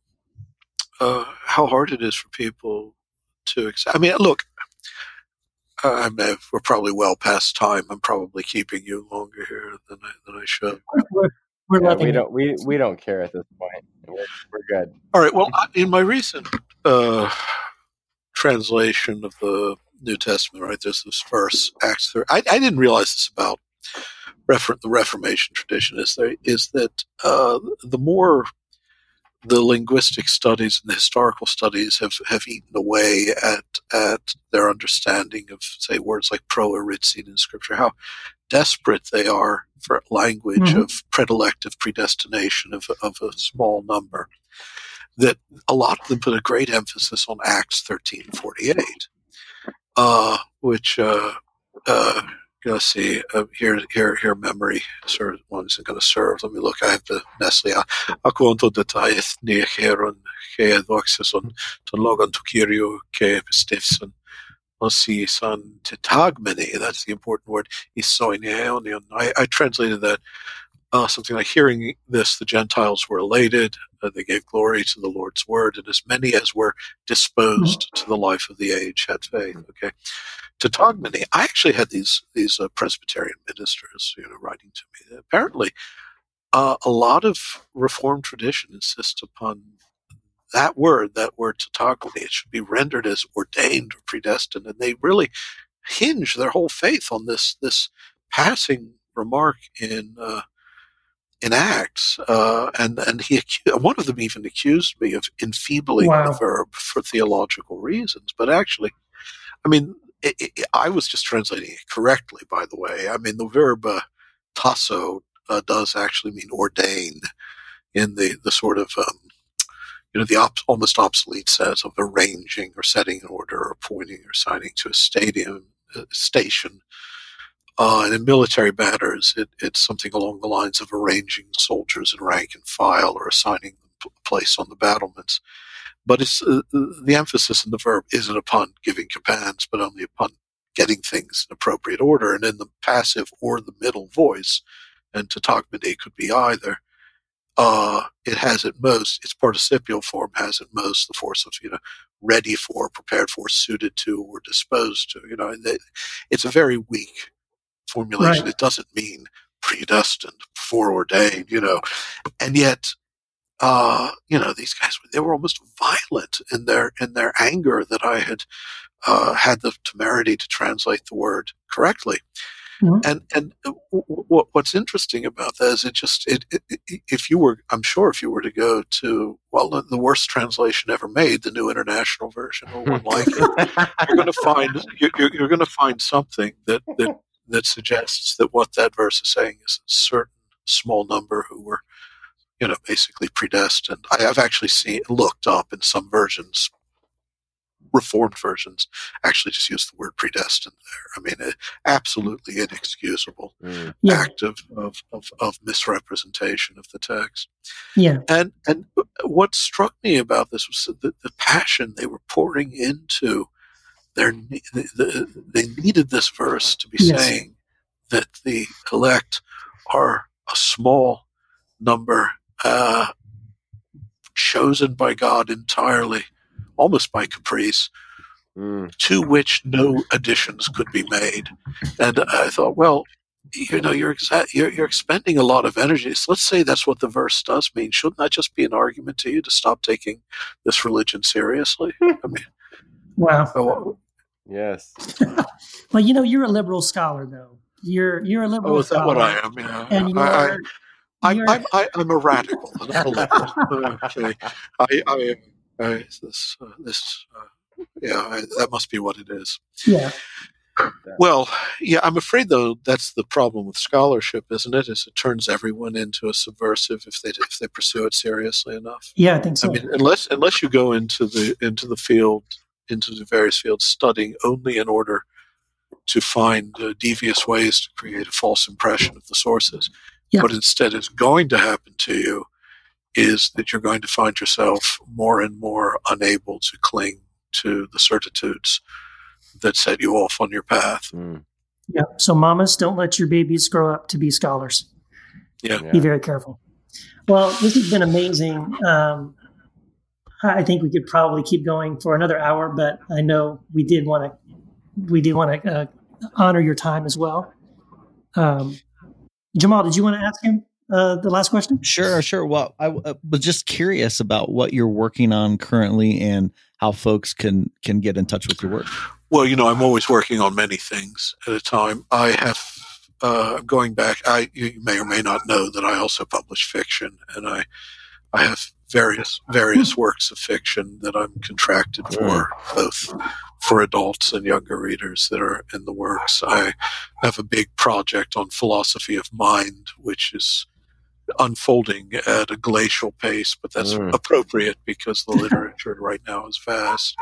uh, how hard it is for people to accept. I mean, look. Uh, I may have, we're probably well past time. I'm probably keeping you longer here than I, than I should. We're, we're Yeah, we don't we we don't care at this point. We're, we're good. All right. Well, I- in my recent uh, translation of the New Testament, right, there's this verse, Acts 3. I, I didn't realize this about refer- the Reformation tradition, is, there, is that uh, the more the linguistic studies and the historical studies have, have eaten away at, at their understanding of, say, words like proorizein in Scripture, how desperate they are for language Mhm. of predilective predestination of, of a small number that a lot of them put a great emphasis on Acts thirteen forty eight, uh, which uh, uh, let's see uh, here here here memory serve one isn't going to serve. Let me look. I have to Nestle. Aquanto detaith ni heron ke doxison ton logon to kirio ke pistifson. Osi son titagmene. That's the important word. Isoineonion. I, I translated that uh, something like hearing this, the Gentiles were elated. Uh, they gave glory to the Lord's word, and as many as were disposed to the life of the age had faith. Okay, Tetagmenoi. I actually had these these uh, Presbyterian ministers, you know, writing to me. Apparently, uh, a lot of Reformed tradition insists upon that word, that word tetagmenoi. It should be rendered as ordained or predestined, and they really hinge their whole faith on this this passing remark in. In Acts, uh, and and he one of them even accused me of enfeebling Wow. the verb for theological reasons. But actually, I mean, it, it, I was just translating it correctly. By the way, I mean the verb uh, tasso uh, does actually mean ordain in the the sort of um, you know the op- almost obsolete sense of arranging or setting in order or pointing or signing to a stadium uh, station. Uh, and in military matters, it, it's something along the lines of arranging soldiers in rank and file or assigning them p- place on the battlements. But it's uh, the emphasis in the verb isn't upon giving commands, but only upon getting things in appropriate order. And in the passive or the middle voice, and tetagmenoi could be either. Uh, it has at most its participial form has at most the force of you know ready for, prepared for, suited to, or disposed to. You know, it's a very weak formulation. Right. It doesn't mean predestined, foreordained, you know. And yet, uh, you know, these guys they were almost violent in their in their anger that I had uh, had the temerity to translate the word correctly. Mhm. And and w- w- what's interesting about that is it just it, it, it- if you were I'm sure if you were to go to well the- the worst translation ever made the New International Version or one like it you're going to find you're, you're going to find something that, that that suggests that what that verse is saying is a certain small number who were you know basically predestined i have actually seen looked up in some versions reformed versions actually just use the word predestined there i mean it, absolutely inexcusable Mm. Yeah. act of, of, of, of misrepresentation of the text Yeah. and and what struck me about this was the, the passion they were pouring into their ne- the, the, they needed this verse to be Yes. saying that the elect are a small number uh, chosen by God entirely, almost by caprice, Mm. to which no additions could be made. And I thought, well, you know, you're, exa- you're you're expending a lot of energy. So let's say that's what the verse does mean. Shouldn't that just be an argument to you to stop taking this religion seriously? I mean, Wow. oh, Yes. Well, you know, you're a liberal scholar, though. You're you're a liberal oh, is that scholar, what I am? Yeah. and you're, I, I, I'm, you're- I'm, I, I'm a radical. and not a liberal. okay. I, I, I, this, uh, this, uh, yeah, I, that must be what it is. yeah, Well, yeah, I'm afraid though that's the problem with scholarship, isn't it? Is it turns everyone into a subversive if they if they pursue it seriously enough. yeah, I think so. I mean, unless unless you go into the into the field into the various fields studying only in order to find uh, devious ways to create a false impression of the sources. Yeah. What instead is going to happen to you is that you're going to find yourself more and more unable to cling to the certitudes that set you off on your path. Mm. yeah. So, mamas, don't let your babies grow up to be scholars. Yeah. Be very careful. Well, this has been amazing. Um, I think we could probably keep going for another hour, but I know we did want to we did want to uh, honor your time as well. Um, Jamal, did you want to ask him uh, the last question? Sure, sure. Well, I uh, was just curious about what you're working on currently and how folks can can get in touch with your work. Well, you know, I'm always working on many things at a time. I have uh, going back. I you may or may not know that I also publish fiction, and I I have various various works of fiction that I'm contracted for, both for adults and younger readers that are in the works. I have a big project on philosophy of mind, which is unfolding at a glacial pace, but that's Mm. appropriate because the literature right now is vast.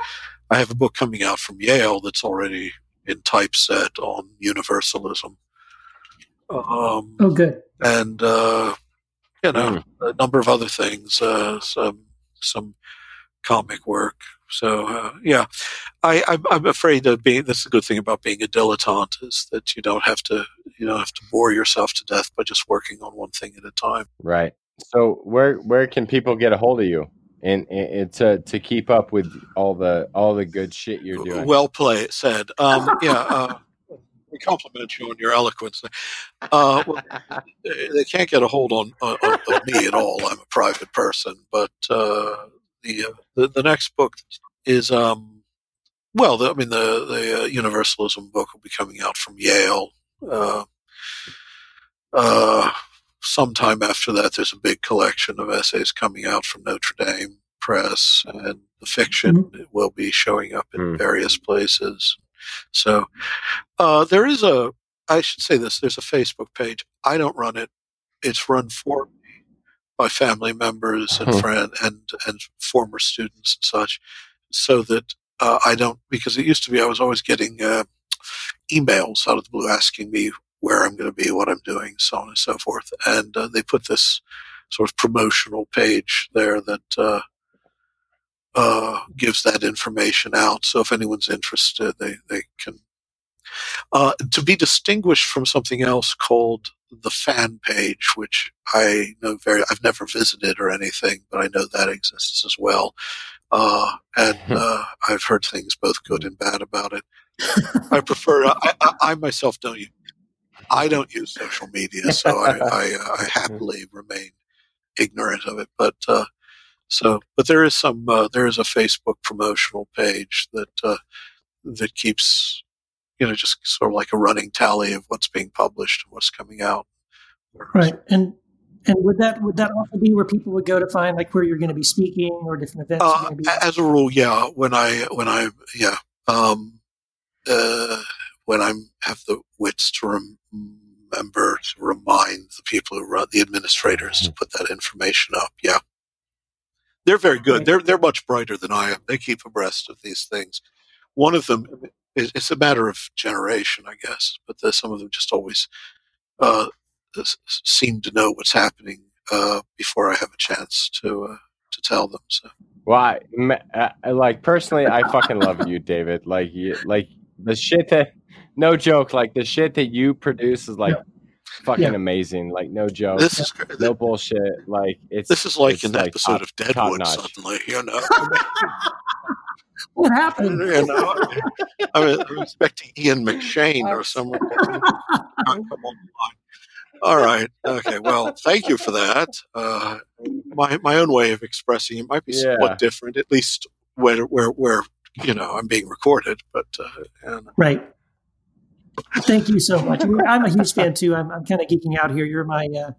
I have a book coming out from Yale that's already in typeset on universalism. Um, Oh, good. and uh, you know a number of other things, uh, some some comic work. So uh, yeah, I, I'm, I'm afraid of being. That's the good thing about being a dilettante is that you don't have to you don't have to bore yourself to death by just working on one thing at a time. Right. So where where can people get a hold of you and, and, and to to keep up with all the all the good shit you're doing? Well played, said. Um, yeah, uh, we compliment you on your eloquence. Uh, they can't get a hold on, on, on me at all. I'm a private person, but uh, the, uh, the the next book is um, well, the, I mean the the uh, universalism book will be coming out from Yale. Uh, uh, sometime after that, there's a big collection of essays coming out from Notre Dame Press, and the fiction will be showing up in Hmm. various places. So uh, there is a, I should say this, there's a Facebook page. I don't run it. It's run for me by family members and Hmm. friend and and former students and such, so that uh, I don't because it used to be I was always getting uh, emails out of the blue asking me where I'm going to be, what I'm doing, so on and so forth. And uh, they put this sort of promotional page there that uh, gives that information out. So if anyone's interested, they, they can. Uh, to be distinguished from something else called the fan page, which I know very, I've never visited or anything, but I know that exists as well. Uh, and uh, I've heard things both good and bad about it. I prefer. I, I, I myself don't use. I don't use social media, so I, I, uh, I happily remain ignorant of it. But uh, so, but there is some uh, there is a Facebook promotional page that uh, that keeps you know just sort of like a running tally of what's being published and what's coming out. Right, and and would that would that also be where people would go to find like where you're going to be speaking or different events? Uh, as a rule, yeah. When I when I yeah um, uh, when I have the wits to remember to remind the people who run the administrators to put that information up. Yeah, they're very good. They're they're much brighter than I am. They keep abreast of these things. One of them, it's a matter of generation, I guess, but the, some of them just always uh, seem to know what's happening uh, before I have a chance to uh, to tell them. So. Well, I, I, like personally, I fucking love you, David. Like, you, like the shit that, no joke, like the shit that you produce is like yeah. Fucking yeah. amazing. Like, no joke, this is no bullshit. Like, it's this is like an like episode top, of Deadwood. Suddenly, you know. what happened? You know, I mean, I'm expecting Ian McShane or someone. All right. Okay. Well, thank you for that. Uh, my my own way of expressing it might be yeah. somewhat different, at least where where where you know I'm being recorded. But uh, and, right. Thank you so much. I'm a huge fan too. I'm I'm kind of geeking out here. You're my. Uh,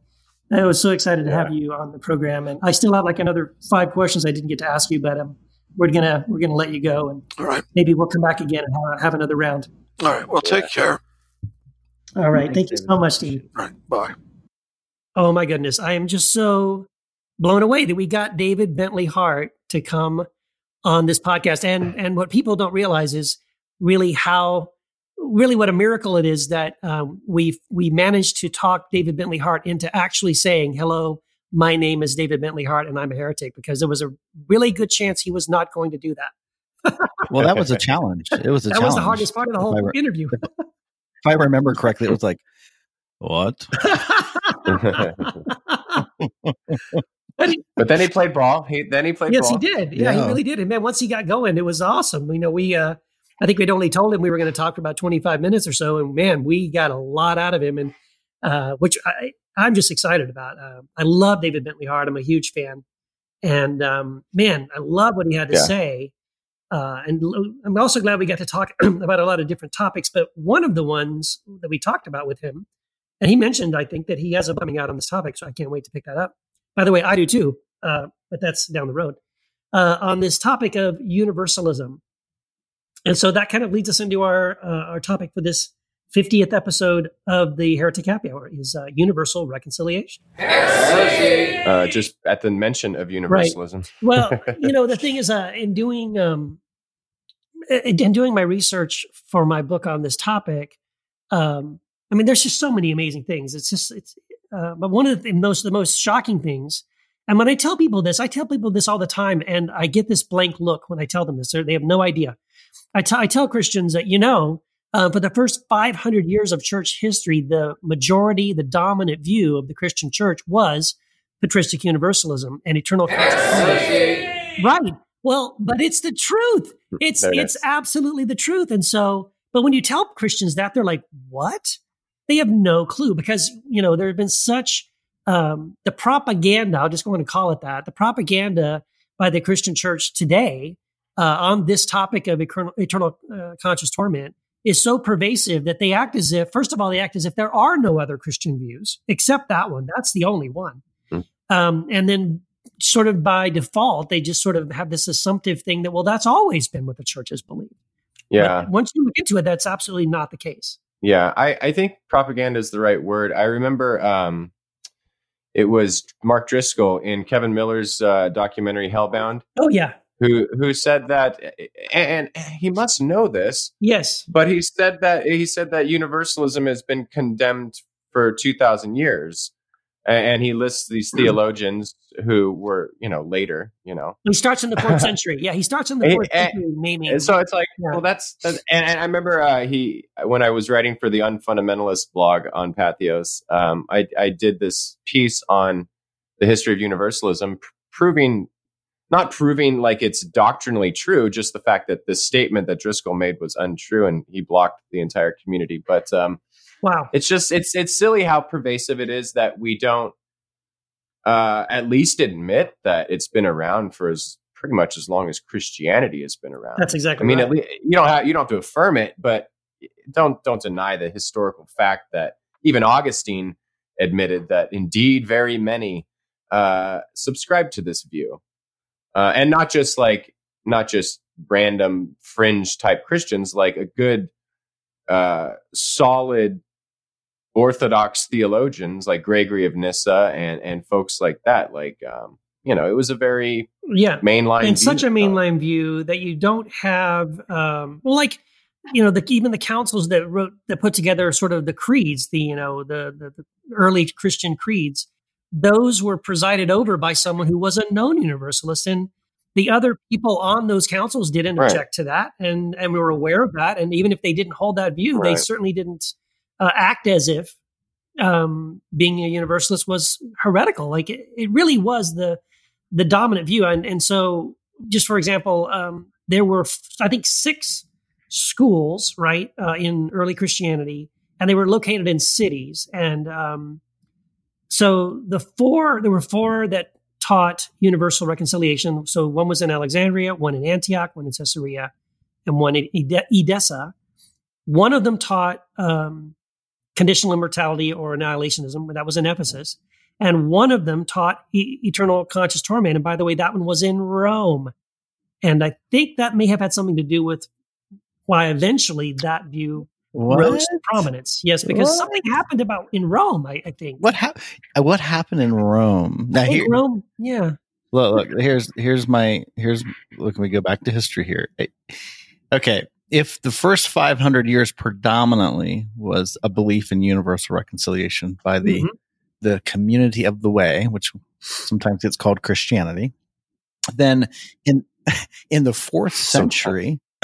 I was so excited to have you on the program, and I still have like another five questions I didn't get to ask you, but um, we're gonna we're gonna let you go, and all right, maybe we'll come back again and have, have another round. All right. Well, take care. All right. Thanks, Thank you David. so much, Steve. All right. Bye. Oh my goodness. I am just so blown away that we got David Bentley Hart to come on this podcast. And and what people don't realize is really how really what a miracle it is that um, we we managed to talk David Bentley Hart into actually saying hello. My name is David Bentley Hart, and I'm a heretic because there was a really good chance he was not going to do that. well, that was a challenge. It was a challenge. that challenge. was the hardest part of the whole interview. if I remember correctly, it was like, what? but then he played ball. He then he played yes, ball. he did. Yeah, yeah, he really did. And man, once he got going, it was awesome. You know, we uh I think we'd only told him we were going to talk for about 25 minutes or so. And man, we got a lot out of him. And uh, which I, I'm just excited about. Uh, I love David Bentley Hart. I'm a huge fan. And um, man, I love what he had to yeah. say. Uh, and I'm also glad we got to talk about a lot of different topics. But one of the ones that we talked about with him, and he mentioned, I think, that he has a coming out on this topic. So I can't wait to pick that up. By the way, I do too, uh, but that's down the road. Uh, on this topic of universalism. And so that kind of leads us into our uh, our topic for this 50th episode of the Heretic Happy Hour is uh, universal reconciliation. Uh, just at the mention of universalism. Right. Well, you know, the thing is, uh, in doing um, in doing my research for my book on this topic, um, I mean, there's just so many amazing things. It's just, it's, uh, but one of the most, the most shocking things, and when I tell people this, I tell people this all the time, and I get this blank look when I tell them this. They're, they have no idea. I, t- I tell Christians that, you know, uh, for the first 500 years of church history, the majority, the dominant view of the Christian church was patristic universalism and eternal Right. Well, but it's the truth. It's there it's absolutely the truth. And so, but when you tell Christians that, they're like, "What?" They have no clue because you know there have been such um, the propaganda. I'll just go and call it that. The propaganda by the Christian church today uh, on this topic of eternal, eternal uh, conscious torment is so pervasive that they act as if, first of all, they act as if there are no other Christian views except that one. That's the only one. Mm. Um, and then sort of by default, they just sort of have this assumptive thing that, well, that's always been what the church has believed. Yeah. But once you look into it, that's absolutely not the case. Yeah. I, I think propaganda is the right word. I remember um, it was Mark Driscoll in Kevin Miller's uh, documentary Hellbound. Oh, yeah. Who, who said that and, he must know this. Yes. But he said that he said that universalism has been condemned for 2000 years. And he lists these hmm. theologians who were you know later you know. He starts in the fourth century. Yeah he starts in the fourth and, century naming so it's like yeah. well that's, that's and, and, i remember uh, he when i was writing for the unfundamentalist blog on Patheos um, I, I did this piece on the history of universalism pr- proving not proving like it's doctrinally true just the fact that the statement that driscoll made was untrue and he blocked the entire community but um, Wow. It's just it's it's silly how pervasive it is that we don't uh, at least admit that it's been around for as pretty much as long as Christianity has been around. That's exactly. I mean, right. at least you don't have you don't have to affirm it, but don't don't deny the historical fact that even Augustine admitted that indeed very many uh, subscribe to this view, uh, and not just like not just random fringe type Christians, like a good, uh, solid Orthodox theologians like Gregory of Nyssa and and folks like that. Like, um, you know, it was a very yeah, mainline and such a mainline view that you don't have um well like you know the even the councils that wrote that put together sort of the creeds the you know the the, the early christian creeds those were presided over by someone who was a known universalist and the other people on those councils didn't Right. object to that and and we were aware of that and even if they didn't hold that view they certainly didn't uh, act as if um being a universalist was heretical like it, it really was the the dominant view. And, and so, just for example, um, there were, I think, six schools, right, uh, in early Christianity, and they were located in cities. And um, so, the four, there were four that taught universal reconciliation. So, one was in Alexandria, one in Antioch, one in Caesarea, and one in Edessa. One of them taught um, conditional immortality or annihilationism. That was in Ephesus and one of them taught e- eternal conscious torment. And by the way, that one was in Rome. And I think that may have had something to do with why eventually that view rose to prominence. Yes, because What? something happened about in Rome. I, I think. What hap- uh, What happened in Rome? Now I think here, Rome. Yeah. look, look. Here's here's my here's. Look, we go back to history here. Okay, if the first 500 years predominantly was a belief in universal reconciliation by the Mhm. the community of the way, which sometimes gets called Christianity, then in in the fourth century,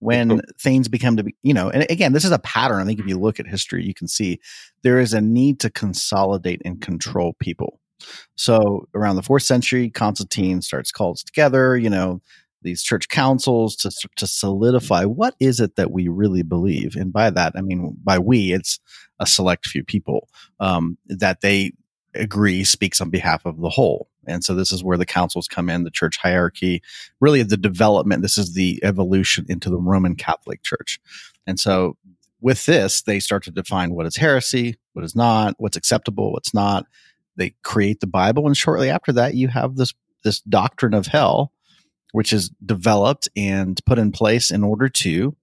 when things become to be, you know, and again, this is a pattern. I think if you look at history, you can see there is a need to consolidate and control people. So around the fourth century, Constantine starts calls together, you know, these church councils to to solidify what is it that we really believe, and by that I mean by we, it's a select few people um, that they agree speaks on behalf of the whole. And so this is where the councils come in, the church hierarchy, really the development. This is the evolution into the Roman Catholic Church. And so with this, they start to define what is heresy, what is not, what's acceptable, what's not. They create the Bible, and shortly after that, you have this this doctrine of hell, which is developed and put in place in order to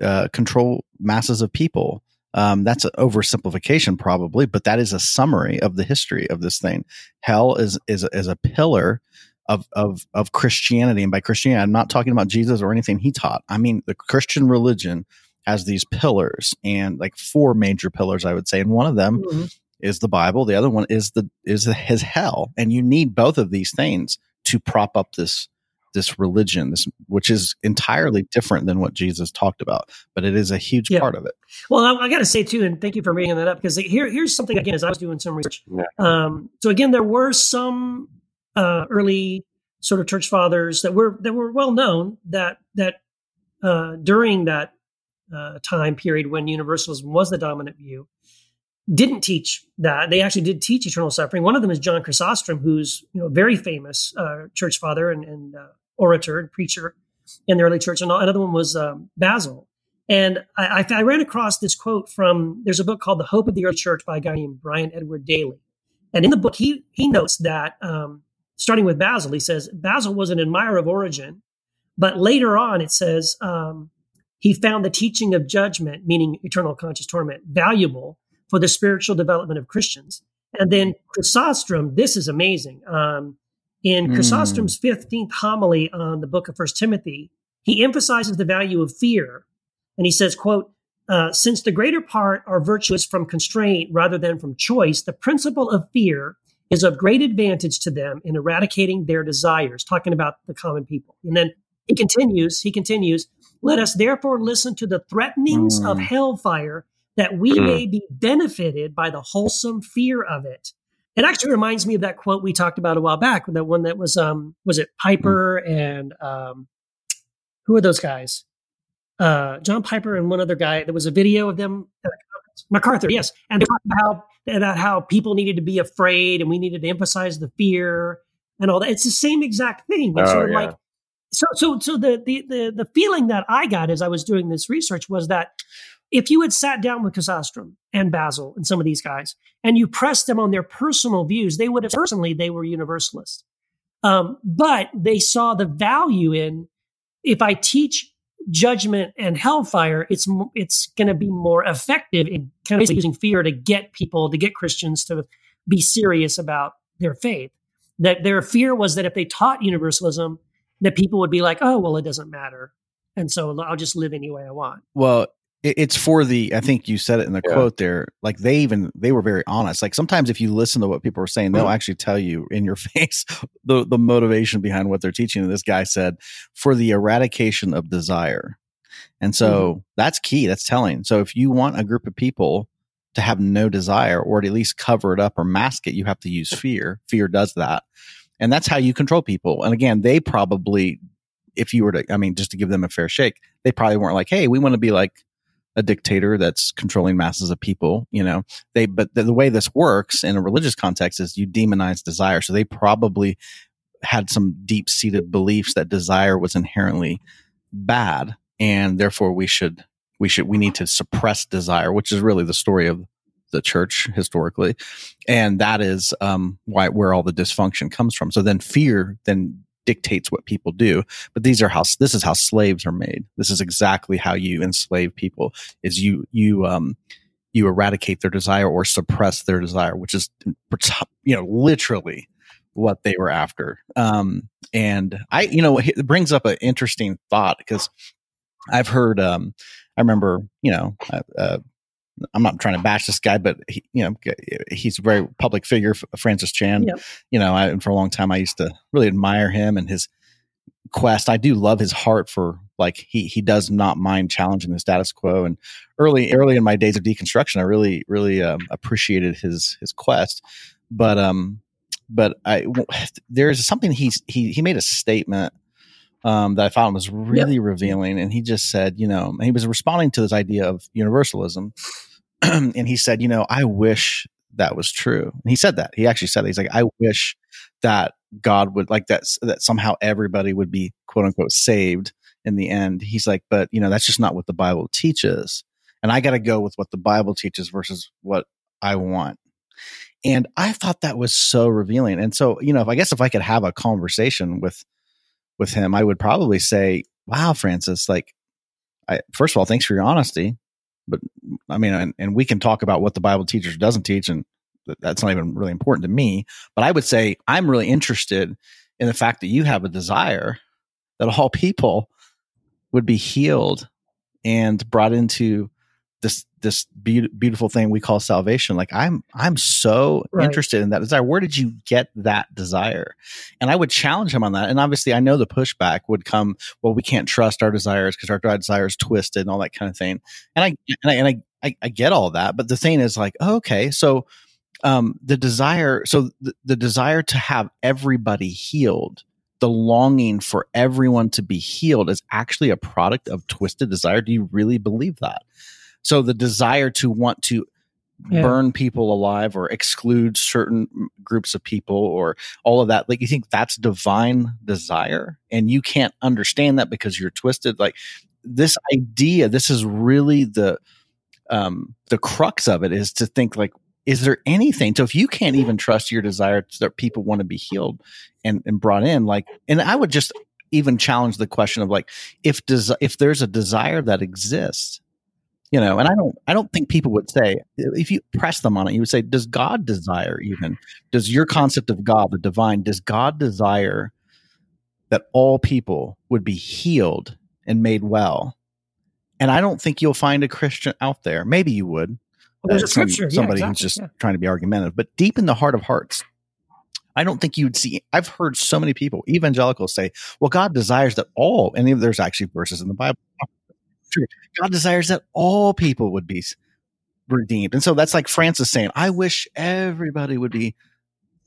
uh, control masses of people. Um, that's an oversimplification, probably, but that is a summary of the history of this thing. Hell is is is a pillar of of of Christianity, and by Christianity, I'm not talking about Jesus or anything he taught. I mean the Christian religion has these pillars and like four major pillars, I would say, and one of them Mhm. is the Bible. The other one is the is his hell, and you need both of these things to prop up this this religion, this which is entirely different than what Jesus talked about, but it is a huge Yeah. part of it. Well, I, I got to say too, and thank you for bringing that up because here, here's something again. As I was doing some research, Yeah. um, so again, there were some uh, early sort of church fathers that were that were well known that that uh, during that uh, time period when universalism was the dominant view, didn't teach that. They actually did teach eternal suffering. One of them is John Chrysostom, who's you know very famous uh, church father and, and uh, orator and preacher in the early church. And another one was um, Basil. And I, I, I ran across this quote from there's a book called The Hope of the Early Church by a guy named Brian Edward Daley. And in the book, he he notes that um, starting with Basil, he says Basil was an admirer of Origen, but later on it says um, he found the teaching of judgment, meaning eternal conscious torment, valuable for the spiritual development of Christians. And then Chrysostom, this is amazing. Um, in Hmm. Chrysostom's 15th homily on the book of First Timothy, he emphasizes the value of fear. And he says, quote, uh, since the greater part are virtuous from constraint rather than from choice, the principle of fear is of great advantage to them in eradicating their desires, talking about the common people. And then he continues, he continues, let us therefore listen to the threatenings of Mm. hellfire that we Mm. may be benefited by the wholesome fear of it. It actually reminds me of that quote we talked about a while back, that one that was um was it Piper and um who are those guys? Uh John Piper and one other guy. There was a video of them at a conference. MacArthur, yes. And they talked about how about how people needed to be afraid and we needed to emphasize the fear and all that. It's the same exact thing. It's Oh, sort of yeah. like so so so the, the the the feeling that I got as I was doing this research was that if you had sat down with Chrysostom and Basil and some of these guys and you pressed them on their personal views, they would have personally they were universalists. Um, but they saw the value in if I teach judgment and hellfire, it's it's going to be more effective in kind of using fear to get people to get Christians to be serious about their faith. That their fear was that if they taught universalism, that people would be like, "Oh, well, it doesn't matter," and so I'll just live any way I want. Well, it, it's for the. I think you said it in the Yeah. quote there. Like they even they were very honest. Like sometimes if you listen to what people are saying, they'll Mhm. actually tell you in your face the the motivation behind what they're teaching. And this guy said for the eradication of desire, and so that's key. That's telling. So if you want a group of people to have no desire, or at least cover it up or mask it, you have to use fear. Fear does that, and that's how you control people. And again, they probably. If you were to, I mean, just to give them a fair shake, they probably weren't like, "Hey, we want to be like a dictator that's controlling masses of people you know? They but the, the way this works in a religious context is you demonize desire. So they probably had some deep seated beliefs that desire was inherently bad and therefore we should we should we need to suppress desire which is really the story of the church historically. And that is um why where all the dysfunction comes from. So then fear then dictates what people do. But these are how this is how slaves are made. This is exactly how you enslave people is you you um you eradicate their desire or suppress their desire which is you know literally what they were after. Um and i you know it brings up an interesting thought because i've heard um i remember you know uh, uh, i'm not trying to bash this guy but he, you know he's a very public figure francis chan Yep. you know I, and for a long time i used to really admire him and his quest i do love his heart for like he he does not mind challenging the status quo and early early in my days of deconstruction i really really um, appreciated his his quest but um but i there's something he's he he made a statement um, that I found was really revealing. And he just said, you know, he was responding to this idea of universalism. and he said, you know, I wish that was true. And he said that. He actually said that. He's like, I wish that God would like that, that somehow everybody would be quote unquote saved in the end. He's like, but, you know, that's just not what the Bible teaches. And I got to go with what the Bible teaches versus what I want. And I thought that was so revealing. And so, you know, if I guess if I could have a conversation with, with him, I would probably say, "Wow, Francis, like, I first of all, thanks for your honesty, but I mean, and, and we can talk about what the Bible teaches or doesn't teach, and th- that's not even really important to me. But I would say I'm really interested in the fact that you have a desire that all people would be healed and brought into this this be- beautiful thing we call salvation. Like i'm i'm so Right. interested in that desire. Where did you get that desire? And i would challenge him on that. And obviously i know the pushback would come well we can't trust our desires because our desire is twisted and all that kind of thing. And i and i and I, I, I get all that. But the thing is like oh, okay so um the desire so the, the desire to have everybody healed the longing for everyone to be healed is actually a product of twisted desire. Do you really believe that so the desire to want to Yeah. burn people alive or exclude certain groups of people or all of that, like you think that's divine desire and you can't understand that because you're twisted. Like this idea, this is really the um the crux of it is to think like is there anything so if you can't even trust your desire that people want to be healed and, and brought in like and i would just even challenge the question of like if des- if there's a desire that exists you know and i don't i don't think people would say if you press them on it you would say does god desire even does your concept of god the divine does god desire that all people would be healed and made well and i don't think you'll find a christian out there maybe you would Well, there's uh, a some- scripture. Yeah, somebody exactly, who's just yeah. trying to be argumentative but deep in the heart of hearts I don't think you would see. I've heard so many people, evangelicals, say, "Well, God desires that all," and there's actually verses in the Bible. True. God desires that all people would be redeemed, and so that's like Francis saying, "I wish everybody would be,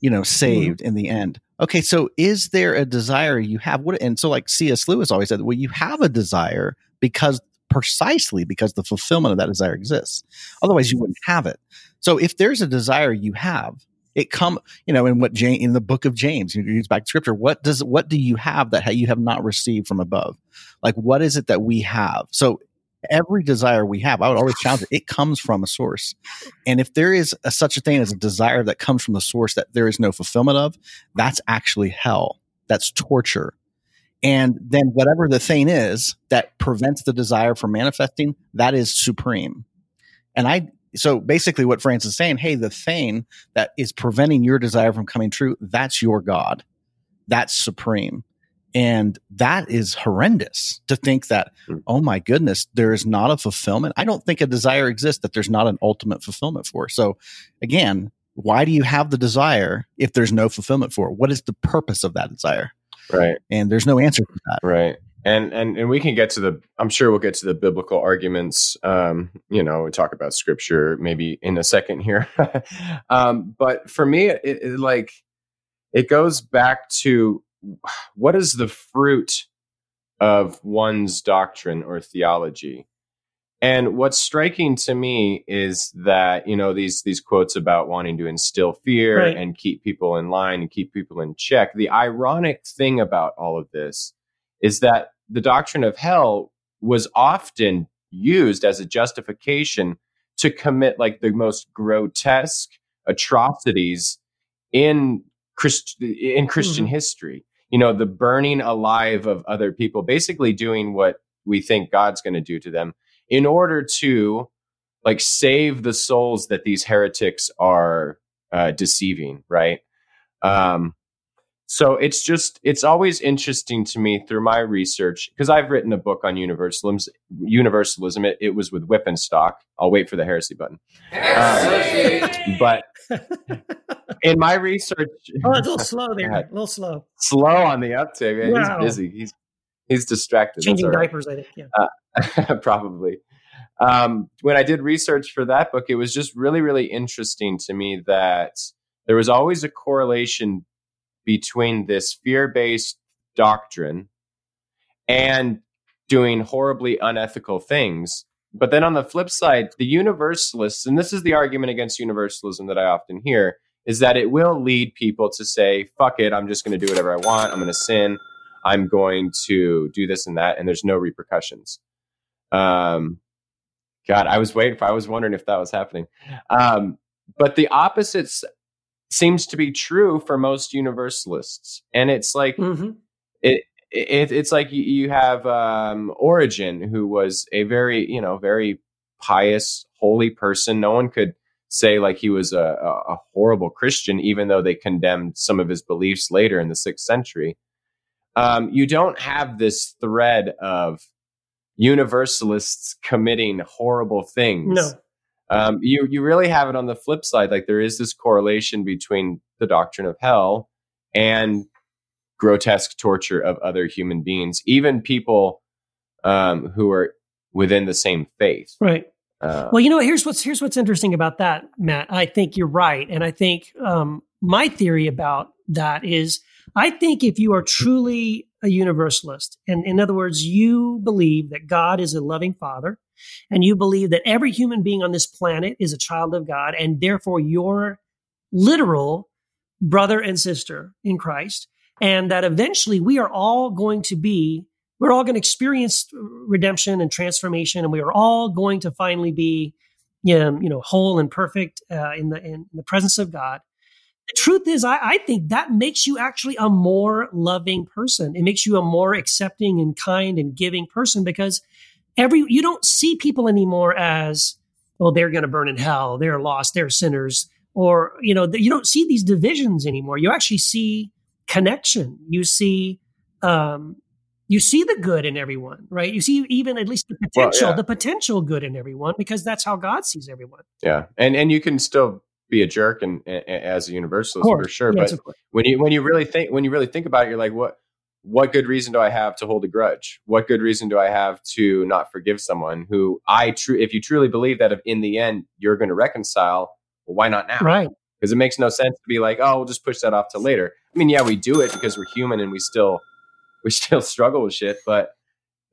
you know, hmm. saved in the end." Okay, so is there a desire you have? What? And so, like C.S. Lewis always said, "Well, you have a desire because precisely because the fulfillment of that desire exists. Otherwise, you wouldn't have it." So if there's a desire you have, it come, you know, in what Jane in the book of James, you use back scripture. What does what do you have that you have not received from above? Like what is it that we have? So every desire we have, I would always challenge it. It comes from a source, and if there is a, such a thing as a desire that comes from the source that there is no fulfillment of, that's actually hell. That's torture. And then whatever the thing is that prevents the desire from manifesting, that is supreme. And I so basically what France is saying, hey, the thing that is preventing your desire from coming true, that's your God. That's supreme. And that is horrendous to think that, hmm. oh my goodness, there is not a fulfillment. I don't think a desire exists that there's not an ultimate fulfillment for. So again, why do you have the desire if there's no fulfillment for it? What is the purpose of that desire? Right. And there's no answer to that. Right and and and we can get to the i'm sure we'll get to the biblical arguments um you know we talk about scripture maybe in a second here. Um but for me it, it, like it goes back to what is the fruit of one's doctrine or theology? And what's striking to me is that you know these these quotes about wanting to instill fear right. and keep people in line and keep people in check. The ironic thing about all of this is that the doctrine of hell was often used as a justification to commit like the most grotesque atrocities in Christ- in Christian mm-hmm. history. You know, the burning alive of other people, basically doing what we think God's going to do to them in order to like save the souls that these heretics are uh, deceiving, right? Um, so it's just it's always interesting to me through my research because I've written a book on universalism. Universalism. It, it was with Wipf and Stock. I'll wait for the heresy button. Um, but in my research, oh, it's a little slow there. A little slow. Slow on the uptake. Man. Wow. He's busy. He's he's distracted. Changing diapers, I think. Yeah, uh, probably. Um, when I did research for that book, it was just really, really interesting to me that there was always a correlation between this fear based doctrine and doing horribly unethical things. But then on the flip side, the universalists, and this is the argument against universalism that I often hear, is that it will lead people to say, fuck it, I'm just going to do whatever I want. I'm going to sin. I'm going to do this and that, and there's no repercussions. Um, God, I was waiting for, I was wondering if that was happening. Um, but the opposites seems to be true for most universalists and it's like mm-hmm. it, it, it's like you have um, Origen, who was a very you know very pious, holy person. No one could say like he was a, a horrible Christian, even though they condemned some of his beliefs later in the sixth century. Um, you don't have this thread of universalists committing horrible things. No um, you you really have it on the flip side. Like there is this correlation between the doctrine of hell and grotesque torture of other human beings, even people um, who are within the same faith. Right. Uh, well, you know, here's what's here's what's interesting about that, Matt. I think you're right, and I think um, my theory about that is, I think if you are truly a universalist, and in other words, you believe that God is a loving Father, and you believe that every human being on this planet is a child of God, and therefore your literal brother and sister in Christ, and that eventually we are all going to be, we're all going to experience redemption and transformation, and we are all going to finally be, you know, you know whole and perfect uh, in the in the presence of God. The truth is, I, I think that makes you actually a more loving person. It makes you a more accepting and kind and giving person because every you don't see people anymore as well they're going to burn in hell they're lost they're sinners or you know you don't see these divisions anymore. You actually see connection. You see um you see the good in everyone right? You see even at least the potential well, yeah. the potential good in everyone because that's how god sees everyone. Yeah and and you can still be a jerk and, and as a universalist for sure yes, but when you when you really think when you really think about it you're like what what good reason do I have to hold a grudge? What good reason do I have to not forgive someone who I true if you truly believe that if in the end you're going to reconcile, well, why not now? Right. Because it makes no sense to be like, oh, we'll just push that off to later. I mean, yeah, we do it because we're human and we still we still struggle with shit. But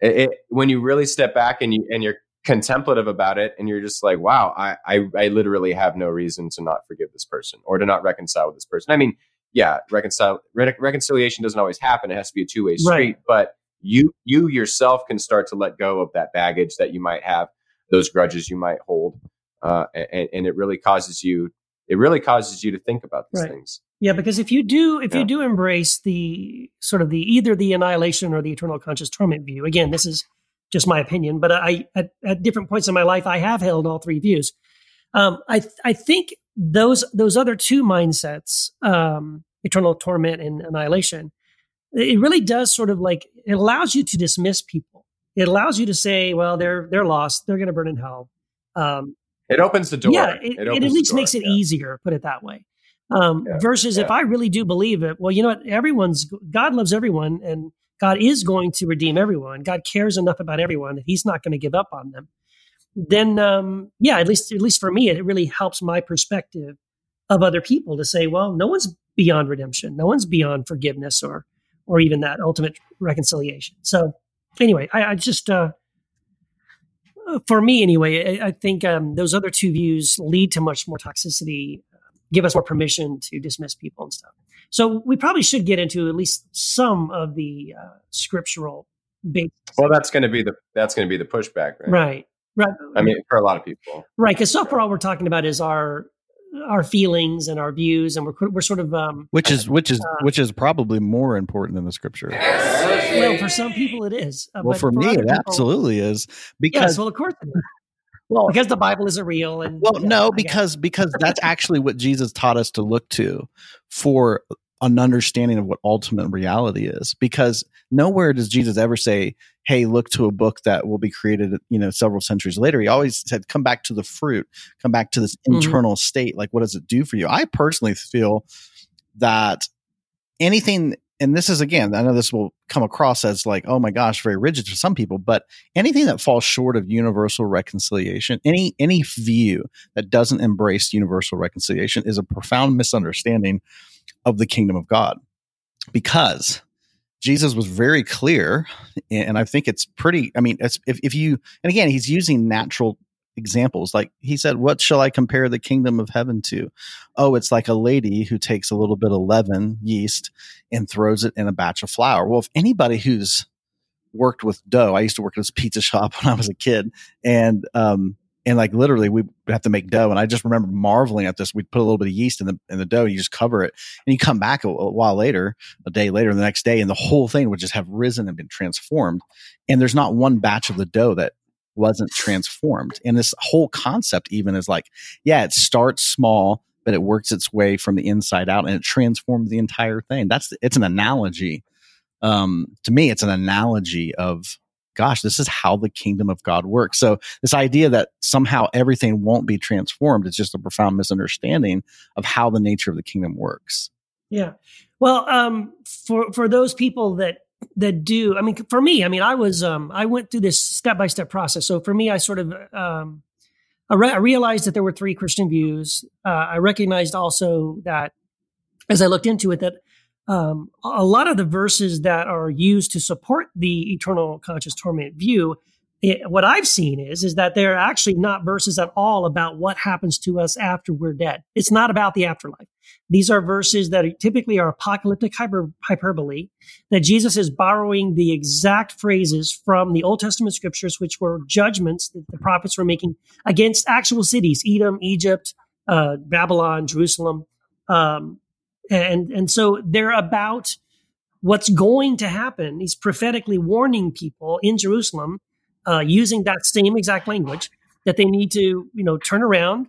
it, it, when you really step back and you and you're contemplative about it and you're just like wow I, I i literally have no reason to not forgive this person or to not reconcile with this person i mean yeah reconcile re- reconciliation doesn't always happen it has to be a two-way street Right. but you you yourself can start to let go of that baggage that you might have those grudges you might hold uh, and, and it really causes you it really causes you to think about these Right. things Yeah, because if you do, if Yeah. you do embrace the sort of the either the annihilation or the eternal conscious torment view, again, this is just my opinion, but I at, at different points in my life I have held all three views. Um, I I think those those other two mindsets, um, eternal torment and annihilation, it really does sort of like it allows you to dismiss people. It allows you to say, well, they're they're lost, they're going to burn in hell. Um, it opens the door yeah, it, it, opens at least makes it yeah. easier, put it that way. Um, Yeah, versus if. I really do believe it, well, you know what? Everyone's God loves everyone, and God is going to redeem everyone. God cares enough about everyone that He's not going to give up on them. Then, um, yeah, at least at least for me, it really helps my perspective of other people to say, well, no one's beyond redemption, no one's beyond forgiveness, or or even that ultimate reconciliation. So, anyway, I, I just. Uh, for me anyway, I, I think um, those other two views lead to much more toxicity, give us more permission to dismiss people and stuff. So we probably should get into at least some of the uh, scriptural basis. well that's going to be the that's going to be the pushback right right, right, i mean for a lot of people right. Because so far, all we're talking about is our our feelings and our views, and we're we're sort of um, which is which is Uh, which is probably more important than the scripture. well for some people it is. Uh, Well, but for me, it people- absolutely is because Yes, well, of course it is. well, because the Bible isn't real, and well, yeah, no, because because that's actually what Jesus taught us to look to for an understanding of what ultimate reality is. Because nowhere does Jesus ever say, "Hey, look to a book that will be created, you know, several centuries later." He always said, "Come back to the fruit, come back to this Mhm. internal state. Like, what does it do for you?" I personally feel that anything and this is again i know this will come across as like oh my gosh very rigid for some people but anything that falls short of universal reconciliation any any view that doesn't embrace universal reconciliation is a profound misunderstanding of the kingdom of god. Because jesus was very clear and i think it's pretty i mean it's, if, if you and again he's using natural examples. Like he said what shall i compare the kingdom of heaven to? Oh it's like a lady who takes a little bit of leaven yeast and throws it in a batch of flour. Well if anybody who's worked with dough i used to work at this pizza shop when i was a kid and um and like literally we have to make dough and i just remember marveling at this. We'd put a little bit of yeast in the in the dough you just cover it and you come back a, a while later a day later the next day and the whole thing would just have risen and been transformed and there's not one batch of the dough that wasn't transformed and this whole concept even is like yeah it starts small but it works its way from the inside out and it transforms the entire thing. That's it's an analogy um to me it's an analogy of gosh this is how the kingdom of god works so this idea that somehow everything won't be transformed is just a profound misunderstanding of how the nature of the kingdom works Yeah. Well, um, for for those people that that do, I mean, for me, I mean, I was um, I went through this step by step process. So for me, I sort of um, I, re- I realized that there were three Christian views. Uh, I recognized also that as I looked into it, that um, a lot of the verses that are used to support the eternal conscious torment view, it, what I've seen is is that they're actually not verses at all about what happens to us after we're dead. It's not about the afterlife. These are verses that are typically are apocalyptic hyper, hyperbole, that Jesus is borrowing the exact phrases from the Old Testament scriptures, which were judgments that the prophets were making against actual cities, Edom, Egypt, uh, Babylon, Jerusalem. Um, and, and so they're about what's going to happen. He's prophetically warning people in Jerusalem uh, using that same exact language that they need to, you know, turn around,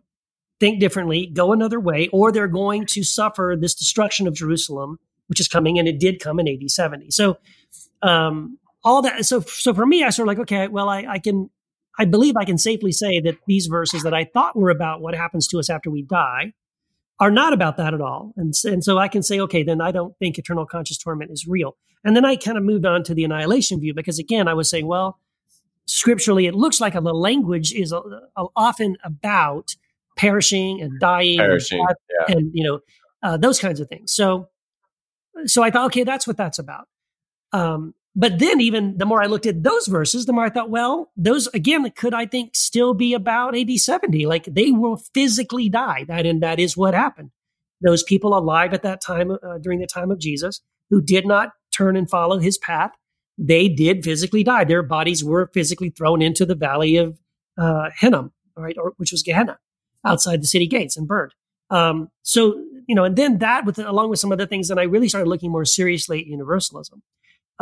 think differently, go another way, or they're going to suffer this destruction of Jerusalem, which is coming, and it did come in AD 70. So, um, all that. So, so for me, I sort of like, okay, well, I, I can, I believe I can safely say that these verses that I thought were about what happens to us after we die are not about that at all. And, and so I can say, okay, then I don't think eternal conscious torment is real. And then I kind of moved on to the annihilation view because again, I was saying, well, scripturally, it looks like the language is uh, uh, often about perishing and dying, and perishing death yeah and you know uh, those kinds of things. So, so I thought, okay, that's what that's about. Um, but then even the more I looked at those verses, the more I thought, well, those again could I think still be about AD 70. Like they will physically die. That and that is what happened. Those people alive at that time uh, during the time of Jesus who did not turn and follow his path, they did physically die. Their bodies were physically thrown into the valley of uh, Hinnom, right, or which was Gehenna, outside the city gates and burned. Um, so you know, and then that with along with some other things, then I really started looking more seriously at universalism.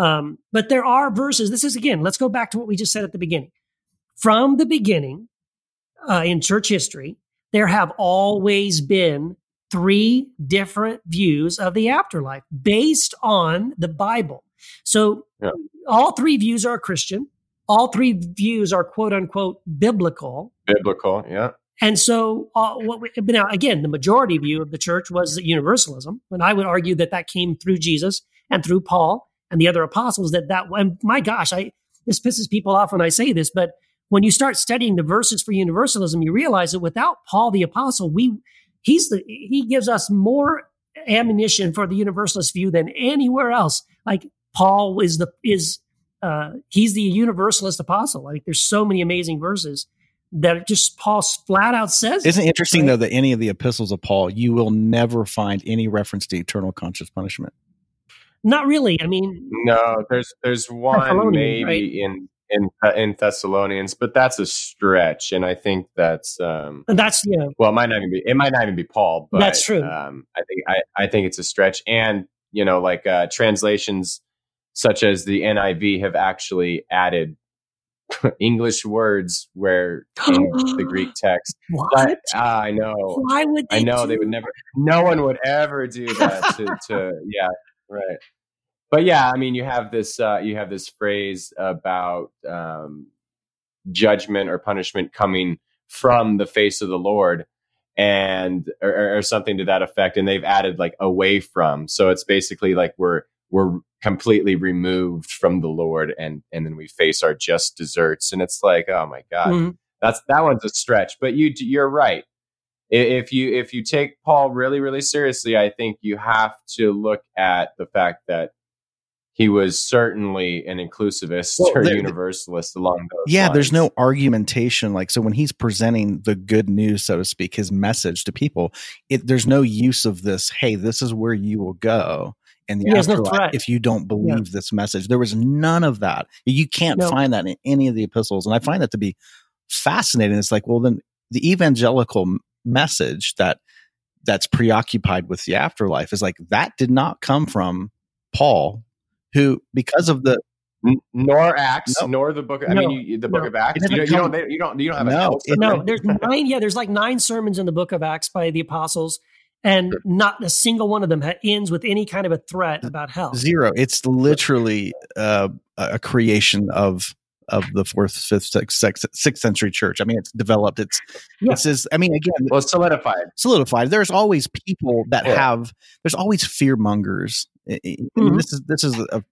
Um, but there are verses. This is again, let's go back to what we just said at the beginning. From the beginning uh, in church history, there have always been three different views of the afterlife based on the Bible. So yeah. all three views are Christian. All three views are quote unquote biblical. Biblical, yeah. And so, uh, what we, now again, the majority view of the church was universalism, and I would argue that that came through Jesus and through Paul and the other apostles that that and my gosh i this pisses people off when i say this but when you start studying the verses for universalism you realize that without paul the apostle we he's the he gives us more ammunition for the universalist view than anywhere else like paul is the is uh he's the universalist apostle like there's so many amazing verses that just Paul flat out says. Isn't it interesting right? though that any of the epistles of Paul, you will never find any reference to eternal conscious punishment. Not really. I mean, no. There's there's one maybe right? in in in Thessalonians, but that's a stretch, and I think that's um that's yeah. Well, it might not even be it might not even be Paul, but that's true. Um, I think I I think it's a stretch, and you know, like uh, translations such as the NIV have actually added English words where in the Greek text. What? But, uh, I know. Why would I know they would never. No one would ever do that to, to yeah right. But yeah i mean you have this uh, you have this phrase about um, judgment or punishment coming from the face of the lord and or, or, something to that effect and they've added like away from. So it's basically like we're we're completely removed from the lord and and then we face our just desserts and it's like oh my god mm-hmm. that's that one's a stretch but you you're right if you if you take Paul really really seriously, I think you have to look at the fact that he was certainly an inclusivist well, or there, universalist along those yeah lines. there's no argumentation like so when he's presenting the good news so to speak his message to people it, there's no use of this hey this is where you will go and the afterlife no if you don't believe yeah. this message there was none of that you can't no. find that in any of the epistles and i find that to be fascinating it's like well then the evangelical message that that's preoccupied with the afterlife is like that did not come from Paul, who because of the nor Acts, no. nor the book. I no. mean, you, the book no. of Acts. You, you, don't. You don't. You don't have no. A no, there's nine. Yeah, there's like nine sermons in the book of Acts by the apostles, and not a single one of them ends with any kind of a threat about hell. Zero. It's literally uh, a creation of of the fourth, fifth, sixth, sixth, sixth century church. I mean, it's developed. It's yeah. it's just, I mean, again, well, it's solidified. Solidified. There's always people that yeah. have. There's always fear mongers. Mm-hmm. This is this is a,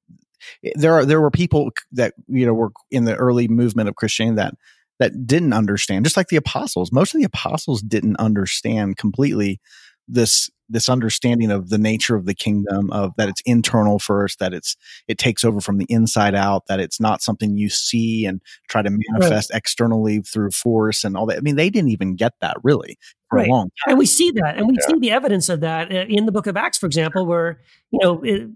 there are there were people that you know were in the early movement of Christianity that that didn't understand, just like the apostles. Most of the apostles didn't understand completely this this understanding of the nature of the kingdom of that it's internal first that it's it takes over from the inside out that it's not something you see and try to manifest right. externally through force and all that i mean they didn't even get that really for right. a long time and we see that and we yeah. see the evidence of that uh, in the book of acts for example where you know it,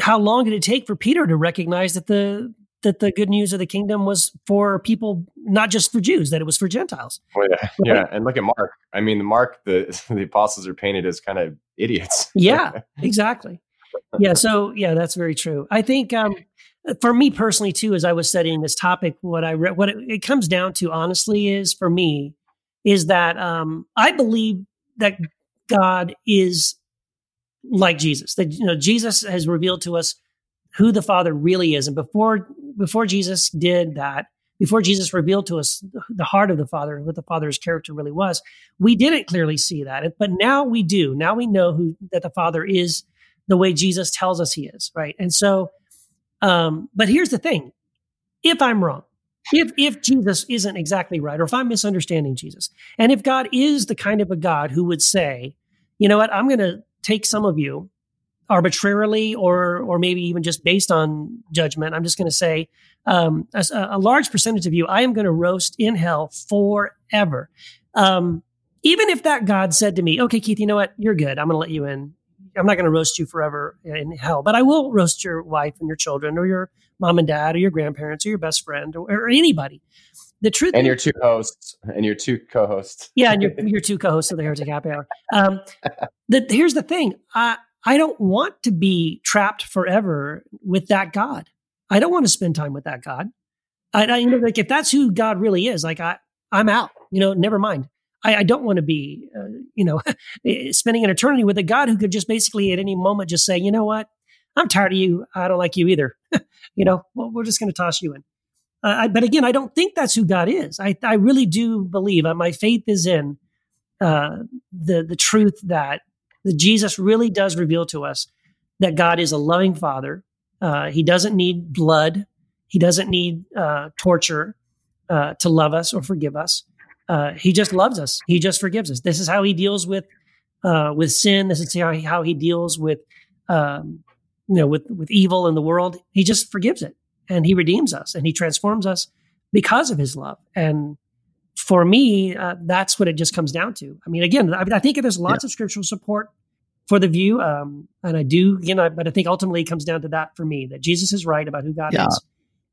how long did it take for peter to recognize that the that the good news of the kingdom was for people, not just for Jews, that it was for Gentiles. Well, yeah, yeah. And look at Mark. I mean, the Mark, the the apostles are painted as kind of idiots. yeah, exactly. Yeah. So yeah, that's very true. I think um, for me personally too, as I was studying this topic, what I read, what it, it comes down to, honestly, is for me, is that um, I believe that God is like Jesus. That you know, Jesus has revealed to us who the Father really is. And before before Jesus did that, before Jesus revealed to us the heart of the Father and what the Father's character really was, we didn't clearly see that. But now we do. Now we know who that the Father is the way Jesus tells us he is, right? And so, um, but here's the thing: if I'm wrong, if if Jesus isn't exactly right, or if I'm misunderstanding Jesus, and if God is the kind of a God who would say, you know what, I'm going to take some of you arbitrarily or or maybe even just based on judgment. I'm just going to say um, a, a, large percentage of you, I am going to roast in hell forever. Um, even if that God said to me, "Okay, Keith, you know what? You're good. I'm going to let you in. I'm not going to roast you forever in hell, but I will roast your wife and your children, or your mom and dad, or your grandparents, or your best friend, or, or anybody." The truth, and your two hosts, and your two co-hosts, yeah, and your your two co-hosts of the Heretic Happy Hour. Um, the, here's the thing: I I don't want to be trapped forever with that God. I don't want to spend time with that God. I, I you know, like if that's who God really is, like I I'm out. You know, never mind. I, I don't want to be, uh, you know, spending an eternity with a God who could just basically at any moment just say, you know what, I'm tired of you. I don't like you either. you know, well, we're just going to toss you in. Uh, I, but again, I don't think that's who God is. I, I really do believe uh, my faith is in uh, the the truth that that Jesus really does reveal to us that God is a loving Father. Uh, he doesn't need blood. He doesn't need uh, torture uh, to love us or forgive us. he just loves us. He just forgives us. This is how he deals with with sin. This is how he, how he deals with um, you know with with evil in the world. He just forgives it and he redeems us and he transforms us because of his love. And for me, uh, that's what it just comes down to. I mean, again, I, I think there's lots yeah. of scriptural support for the view, um, and I do, you know, but I think ultimately it comes down to that for me that Jesus is right about who God yeah. is,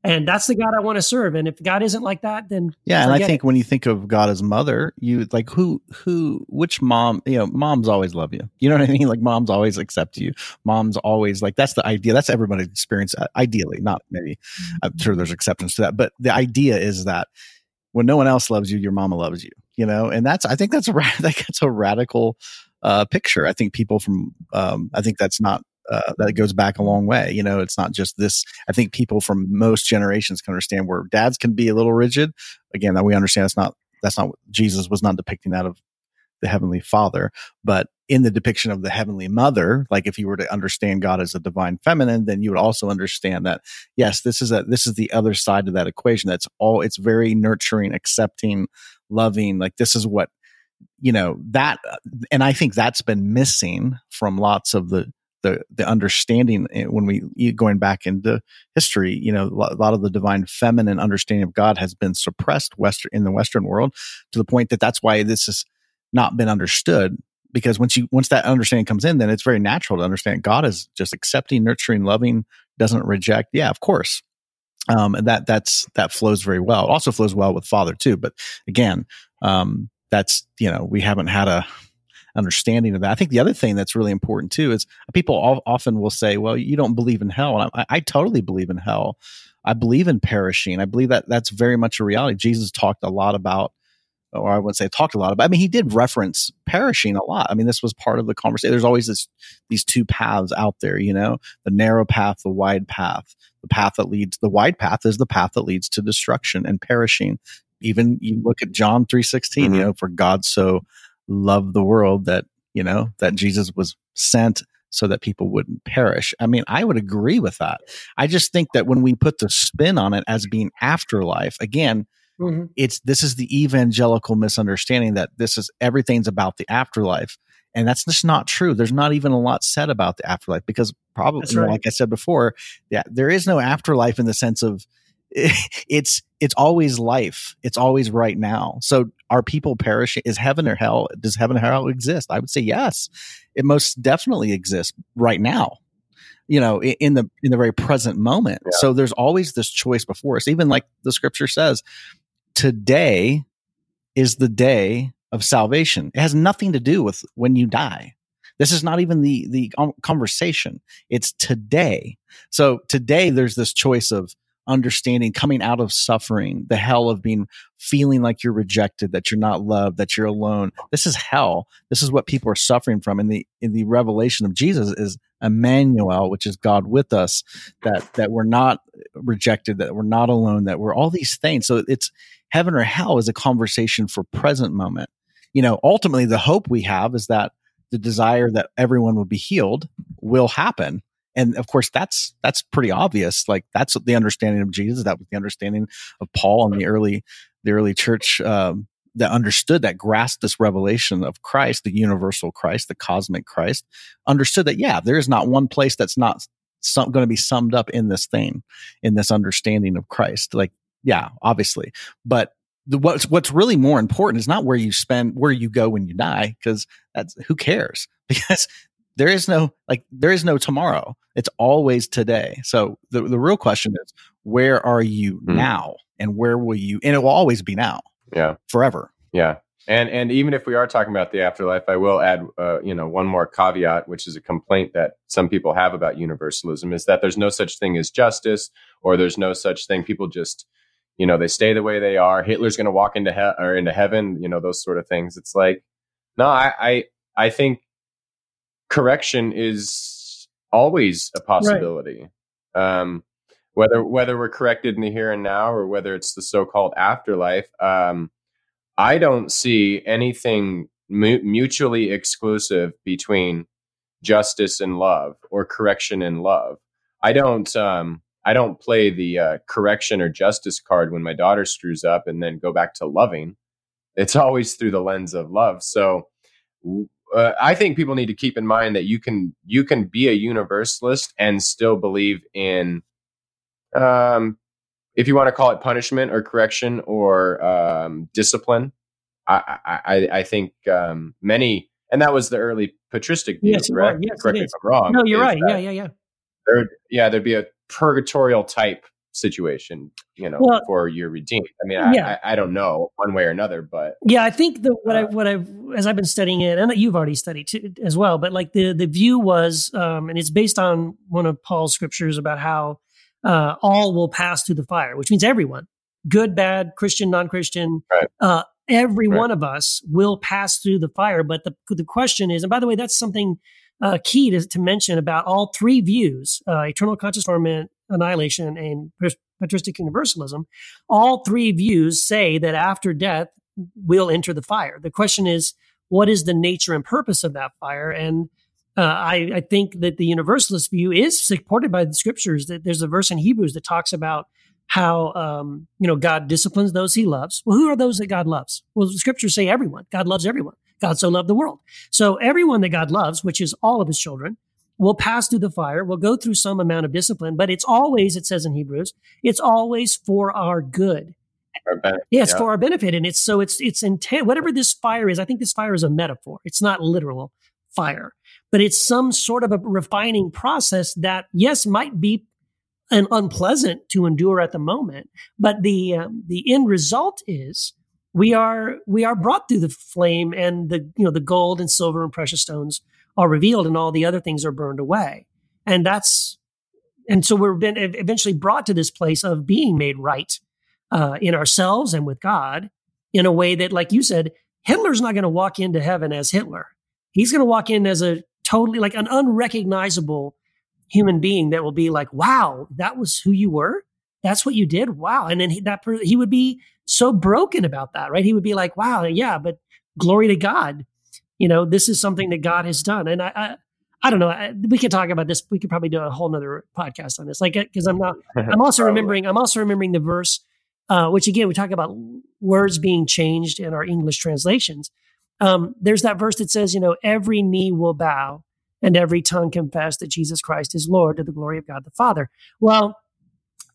and that's the God I want to serve. And if God isn't like that, then yeah. And I think it. when you think of God as mother, you like who who which mom you know moms always love you. You know what I mean? Like moms always accept you. Moms always like that's the idea. That's everybody's experience. Uh, ideally, not maybe. I'm sure there's exceptions to that, but the idea is that when no one else loves you, your mama loves you. You know, and that's I think that's a that's a radical uh, picture. I think people from um, I think that's not uh, that goes back a long way. You know, it's not just this. I think people from most generations can understand where dads can be a little rigid. Again, that we understand it's not that's not Jesus was not depicting that of the heavenly Father, but in the depiction of the heavenly Mother, like if you were to understand God as a divine feminine, then you would also understand that yes, this is a this is the other side of that equation. That's all. It's very nurturing, accepting, loving. Like this is what you know that, and I think that's been missing from lots of the the the understanding eh, when we going back into history you know a lot of the divine feminine understanding of god has been suppressed western in the western world to the point that that's why this has not been understood. Because once you once that understanding comes in then it's very natural to understand god is just accepting nurturing loving doesn't reject. Yeah of course. Um, and that that's that flows very well. It also flows well with father too but again um, that's you know we haven't had a understanding of that. I think the other thing that's really important too is people often will say, "Well, you don't believe in hell," and I, I totally believe in hell. I believe in perishing. I believe that that's very much a reality. Jesus talked a lot about, or I wouldn't say talked a lot about. I mean, he did reference perishing a lot. I mean, this was part of the conversation. There's always this these two paths out there, you know, the narrow path, the wide path. The path that leads, the wide path is the path that leads to destruction and perishing. Even you look at John three sixteen, mm-hmm. you know, for God so loved the world that, you know, that Jesus was sent so that people wouldn't perish. I mean, I would agree with that. I just think that when we put the spin on it as being afterlife, again, mm-hmm. it's this is the evangelical misunderstanding that this is everything's about the afterlife. And that's just not true. There's not even a lot said about the afterlife because probably, right. like I said before, yeah, there is no afterlife in the sense of it's it's always life. It's always right now. So are people perishing? Is heaven or hell? Does heaven or hell exist? I would say yes. It most definitely exists right now. You know, in the in the very present moment. Yeah. So there's always this choice before us. Even like the scripture says, today is the day of salvation. It has nothing to do with when you die. This is not even the the conversation. It's today. So today there's this choice of understanding coming out of suffering, the hell of being feeling like you're rejected, that you're not loved, that you're alone. This is hell. This is what people are suffering from. In the in the revelation of Jesus is Emmanuel, which is God with us, that that we're not rejected, that we're not alone, that we're all these things. So it's heaven or hell is a conversation for present moment. You know, ultimately the hope we have is that the desire that everyone will be healed will happen and of course that's that's pretty obvious like that's the understanding of jesus that was the understanding of paul and the early the early church um, that understood that grasped this revelation of Christ, the universal Christ, the cosmic Christ, understood that yeah, there is not one place that's not some, going to be summed up in this thing, in this understanding of Christ. Like, yeah, obviously, but the, what's what's really more important is not where you spend where you go when you die because that's who cares because there is no like there is no tomorrow it's always today so the, the real question is where are you Hmm. now and where will you and it will always be now Yeah. forever Yeah. And and even if we are talking about the afterlife, I will add, uh, you know, one more caveat, which is a complaint that some people have about universalism, is that there's no such thing as justice, or there's no such thing. People just, you know, they stay the way they are. Hitler's going to walk into hell or into heaven, you know, those sort of things. It's like, no, I I, I think correction is always a possibility. Um, whether whether we're corrected in the here and now, or whether it's the so-called afterlife. Um, I don't see anything mu- mutually exclusive between justice and love or correction and love. I don't um I don't play the uh, correction or justice card when my daughter screws up and then go back to loving. It's always through the lens of love. So uh, I think people need to keep in mind that you can you can be a universalist and still believe in um if you want to call it punishment or correction or um, discipline, I, I, I- think um, many, and that was the early patristic view, Yes, correct? right. Yes, correct me if I'm wrong. no, you're right. Yeah, yeah, yeah. There, yeah, there'd be a purgatorial type situation, you know, Well- before you're redeemed. I mean, I, Yeah. I, I don't know one way or another, but Yeah, I think the what I Uh, what I've as I've been studying it, and you've already studied too, as well. But like the the view was, um, and it's based on one of Paul's scriptures about how uh, all will pass through the fire, which means everyone, good, bad, Christian, non Christian, Right. uh, every Right. one of us will pass through the fire. But the the question is, and by the way, that's something uh, key to, to mention about all three views: uh, eternal conscious torment, annihilation, and patristic universalism. All three views say that after death we'll enter the fire. The question is, what is the nature and purpose of that fire? And uh, I, I think that the universalist view is supported by the scriptures. That there's a verse in Hebrews that talks about how um, you know God disciplines those He loves. Well, who are those that God loves? Well, the scriptures say everyone. God loves everyone. God so loved the world. So everyone that God loves, which is all of His children, will pass through the fire. Will go through some amount of discipline, but it's always, it says in Hebrews, it's always for our good. ben- Yeah, it's Yeah. for our benefit, and it's so it's it's intent. Whatever this fire is, I think this fire is a metaphor. It's not literal fire, but it's some sort of a refining process that yes might be an unpleasant to endure at the moment, but the um, the end result is we are we are brought through the flame, and the you know the gold and silver and precious stones are revealed, and all the other things are burned away, and that's and so we're been eventually brought to this place of being made right uh, in ourselves and with God in a way that, like you said, Hitler's not going to walk into heaven as Hitler. He's going to walk in as a totally like an unrecognizable human being that will be like, "Wow, that was who you were. That's what you did. Wow!" And then he, that he would be so broken about that, right? He would be like, "Wow, yeah, but glory to God. You know, this is something that God has done." And I, I, I don't know. I, we could talk about this. We could probably do a whole nother podcast on this, like because I'm not. I'm also remembering. I'm also remembering the verse, uh, which again we talk about words being changed in our English translations. Um, there's that verse that says, you know, every knee will bow and every tongue confess that Jesus Christ is Lord to the glory of God the Father. Well,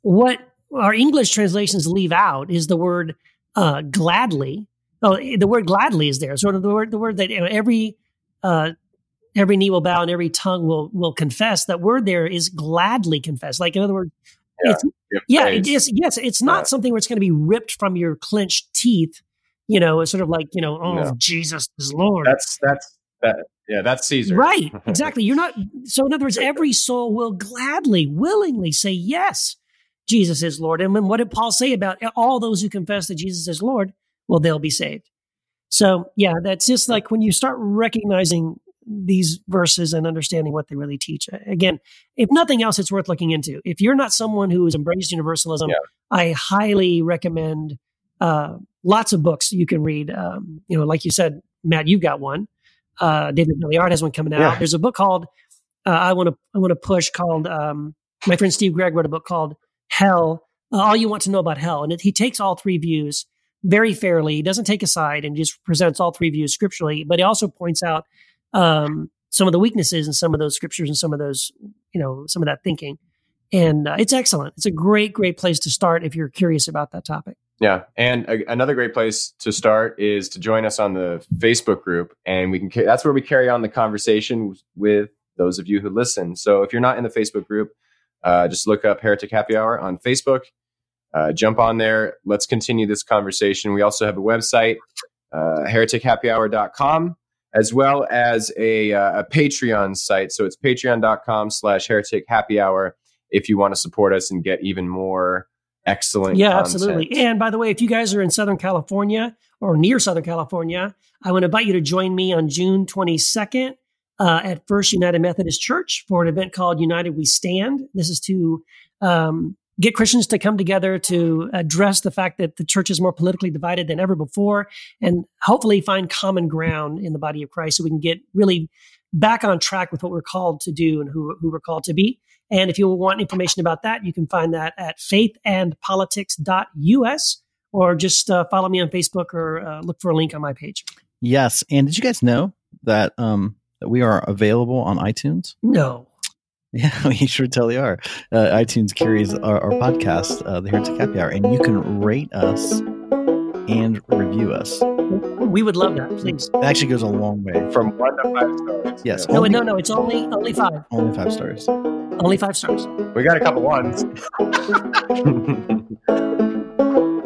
what our English translations leave out is the word uh, gladly. Oh, the word gladly is there. Sort of the word, the word that you know, every uh, every knee will bow and every tongue will will confess. That word there is gladly confess. Like in other words, Yeah. it's yeah, it is. Yes, it's not Yeah. something where it's going to be ripped from your clenched teeth. You know, it's sort of like you know, oh, No. Jesus is Lord. That's that's that. Yeah, that's Caesar. Right, exactly. You're not. So, in other words, every soul will gladly, willingly say yes, Jesus is Lord. And then what did Paul say about all those who confess that Jesus is Lord? Well, they'll be saved. So, yeah, that's just like when you start recognizing these verses and understanding what they really teach. Again, if nothing else, it's worth looking into. If you're not someone who has embraced universalism, Yeah. I highly recommend uh, lots of books you can read. Um, you know, like you said, Matt, you've got one. Uh, David Milliard has one coming out. Yeah. There's a book called uh, I want to I want to push called um, my friend Steve Gregg wrote a book called Hell. Uh, all you want to know about hell, and it, he takes all three views very fairly. He doesn't take a side and just presents all three views scripturally, but he also points out um, some of the weaknesses in some of those scriptures and some of those, you know, some of that thinking. And uh, it's excellent. It's a great, great place to start if you're curious about that topic. Yeah, and a, another great place to start is to join us on the Facebook group, and we can. That's where we carry on the conversation with those of you who listen. So if you're not in the Facebook group, uh, just look up Heretic Happy Hour on Facebook. Uh, jump on there. Let's continue this conversation. We also have a website, uh, heretichappyhour.com, as well as a, uh, a Patreon site. So it's patreon.com slash heretic happy hour if you want to support us and get even more excellent yeah content. absolutely and by the way if you guys are in southern california or near southern california i want to invite you to join me on june 22nd uh, at first united methodist church for an event called united we stand this is to um, get christians to come together to address the fact that the church is more politically divided than ever before and hopefully find common ground in the body of christ so we can get really back on track with what we're called to do and who, who we're called to be and if you want information about that, you can find that at faithandpolitics.us or just uh, follow me on Facebook or uh, look for a link on my page. Yes. And did you guys know that um, that we are available on iTunes? No. Yeah, we sure totally are. Uh, iTunes carries our, our podcast, uh, The Heretic Happy Hour, and you can rate us and review us. We would love that, please. It actually goes a long way. From one to five stars. Yes. No, only, no, no. It's only only five. only five stars. Only five stars. We got a couple ones.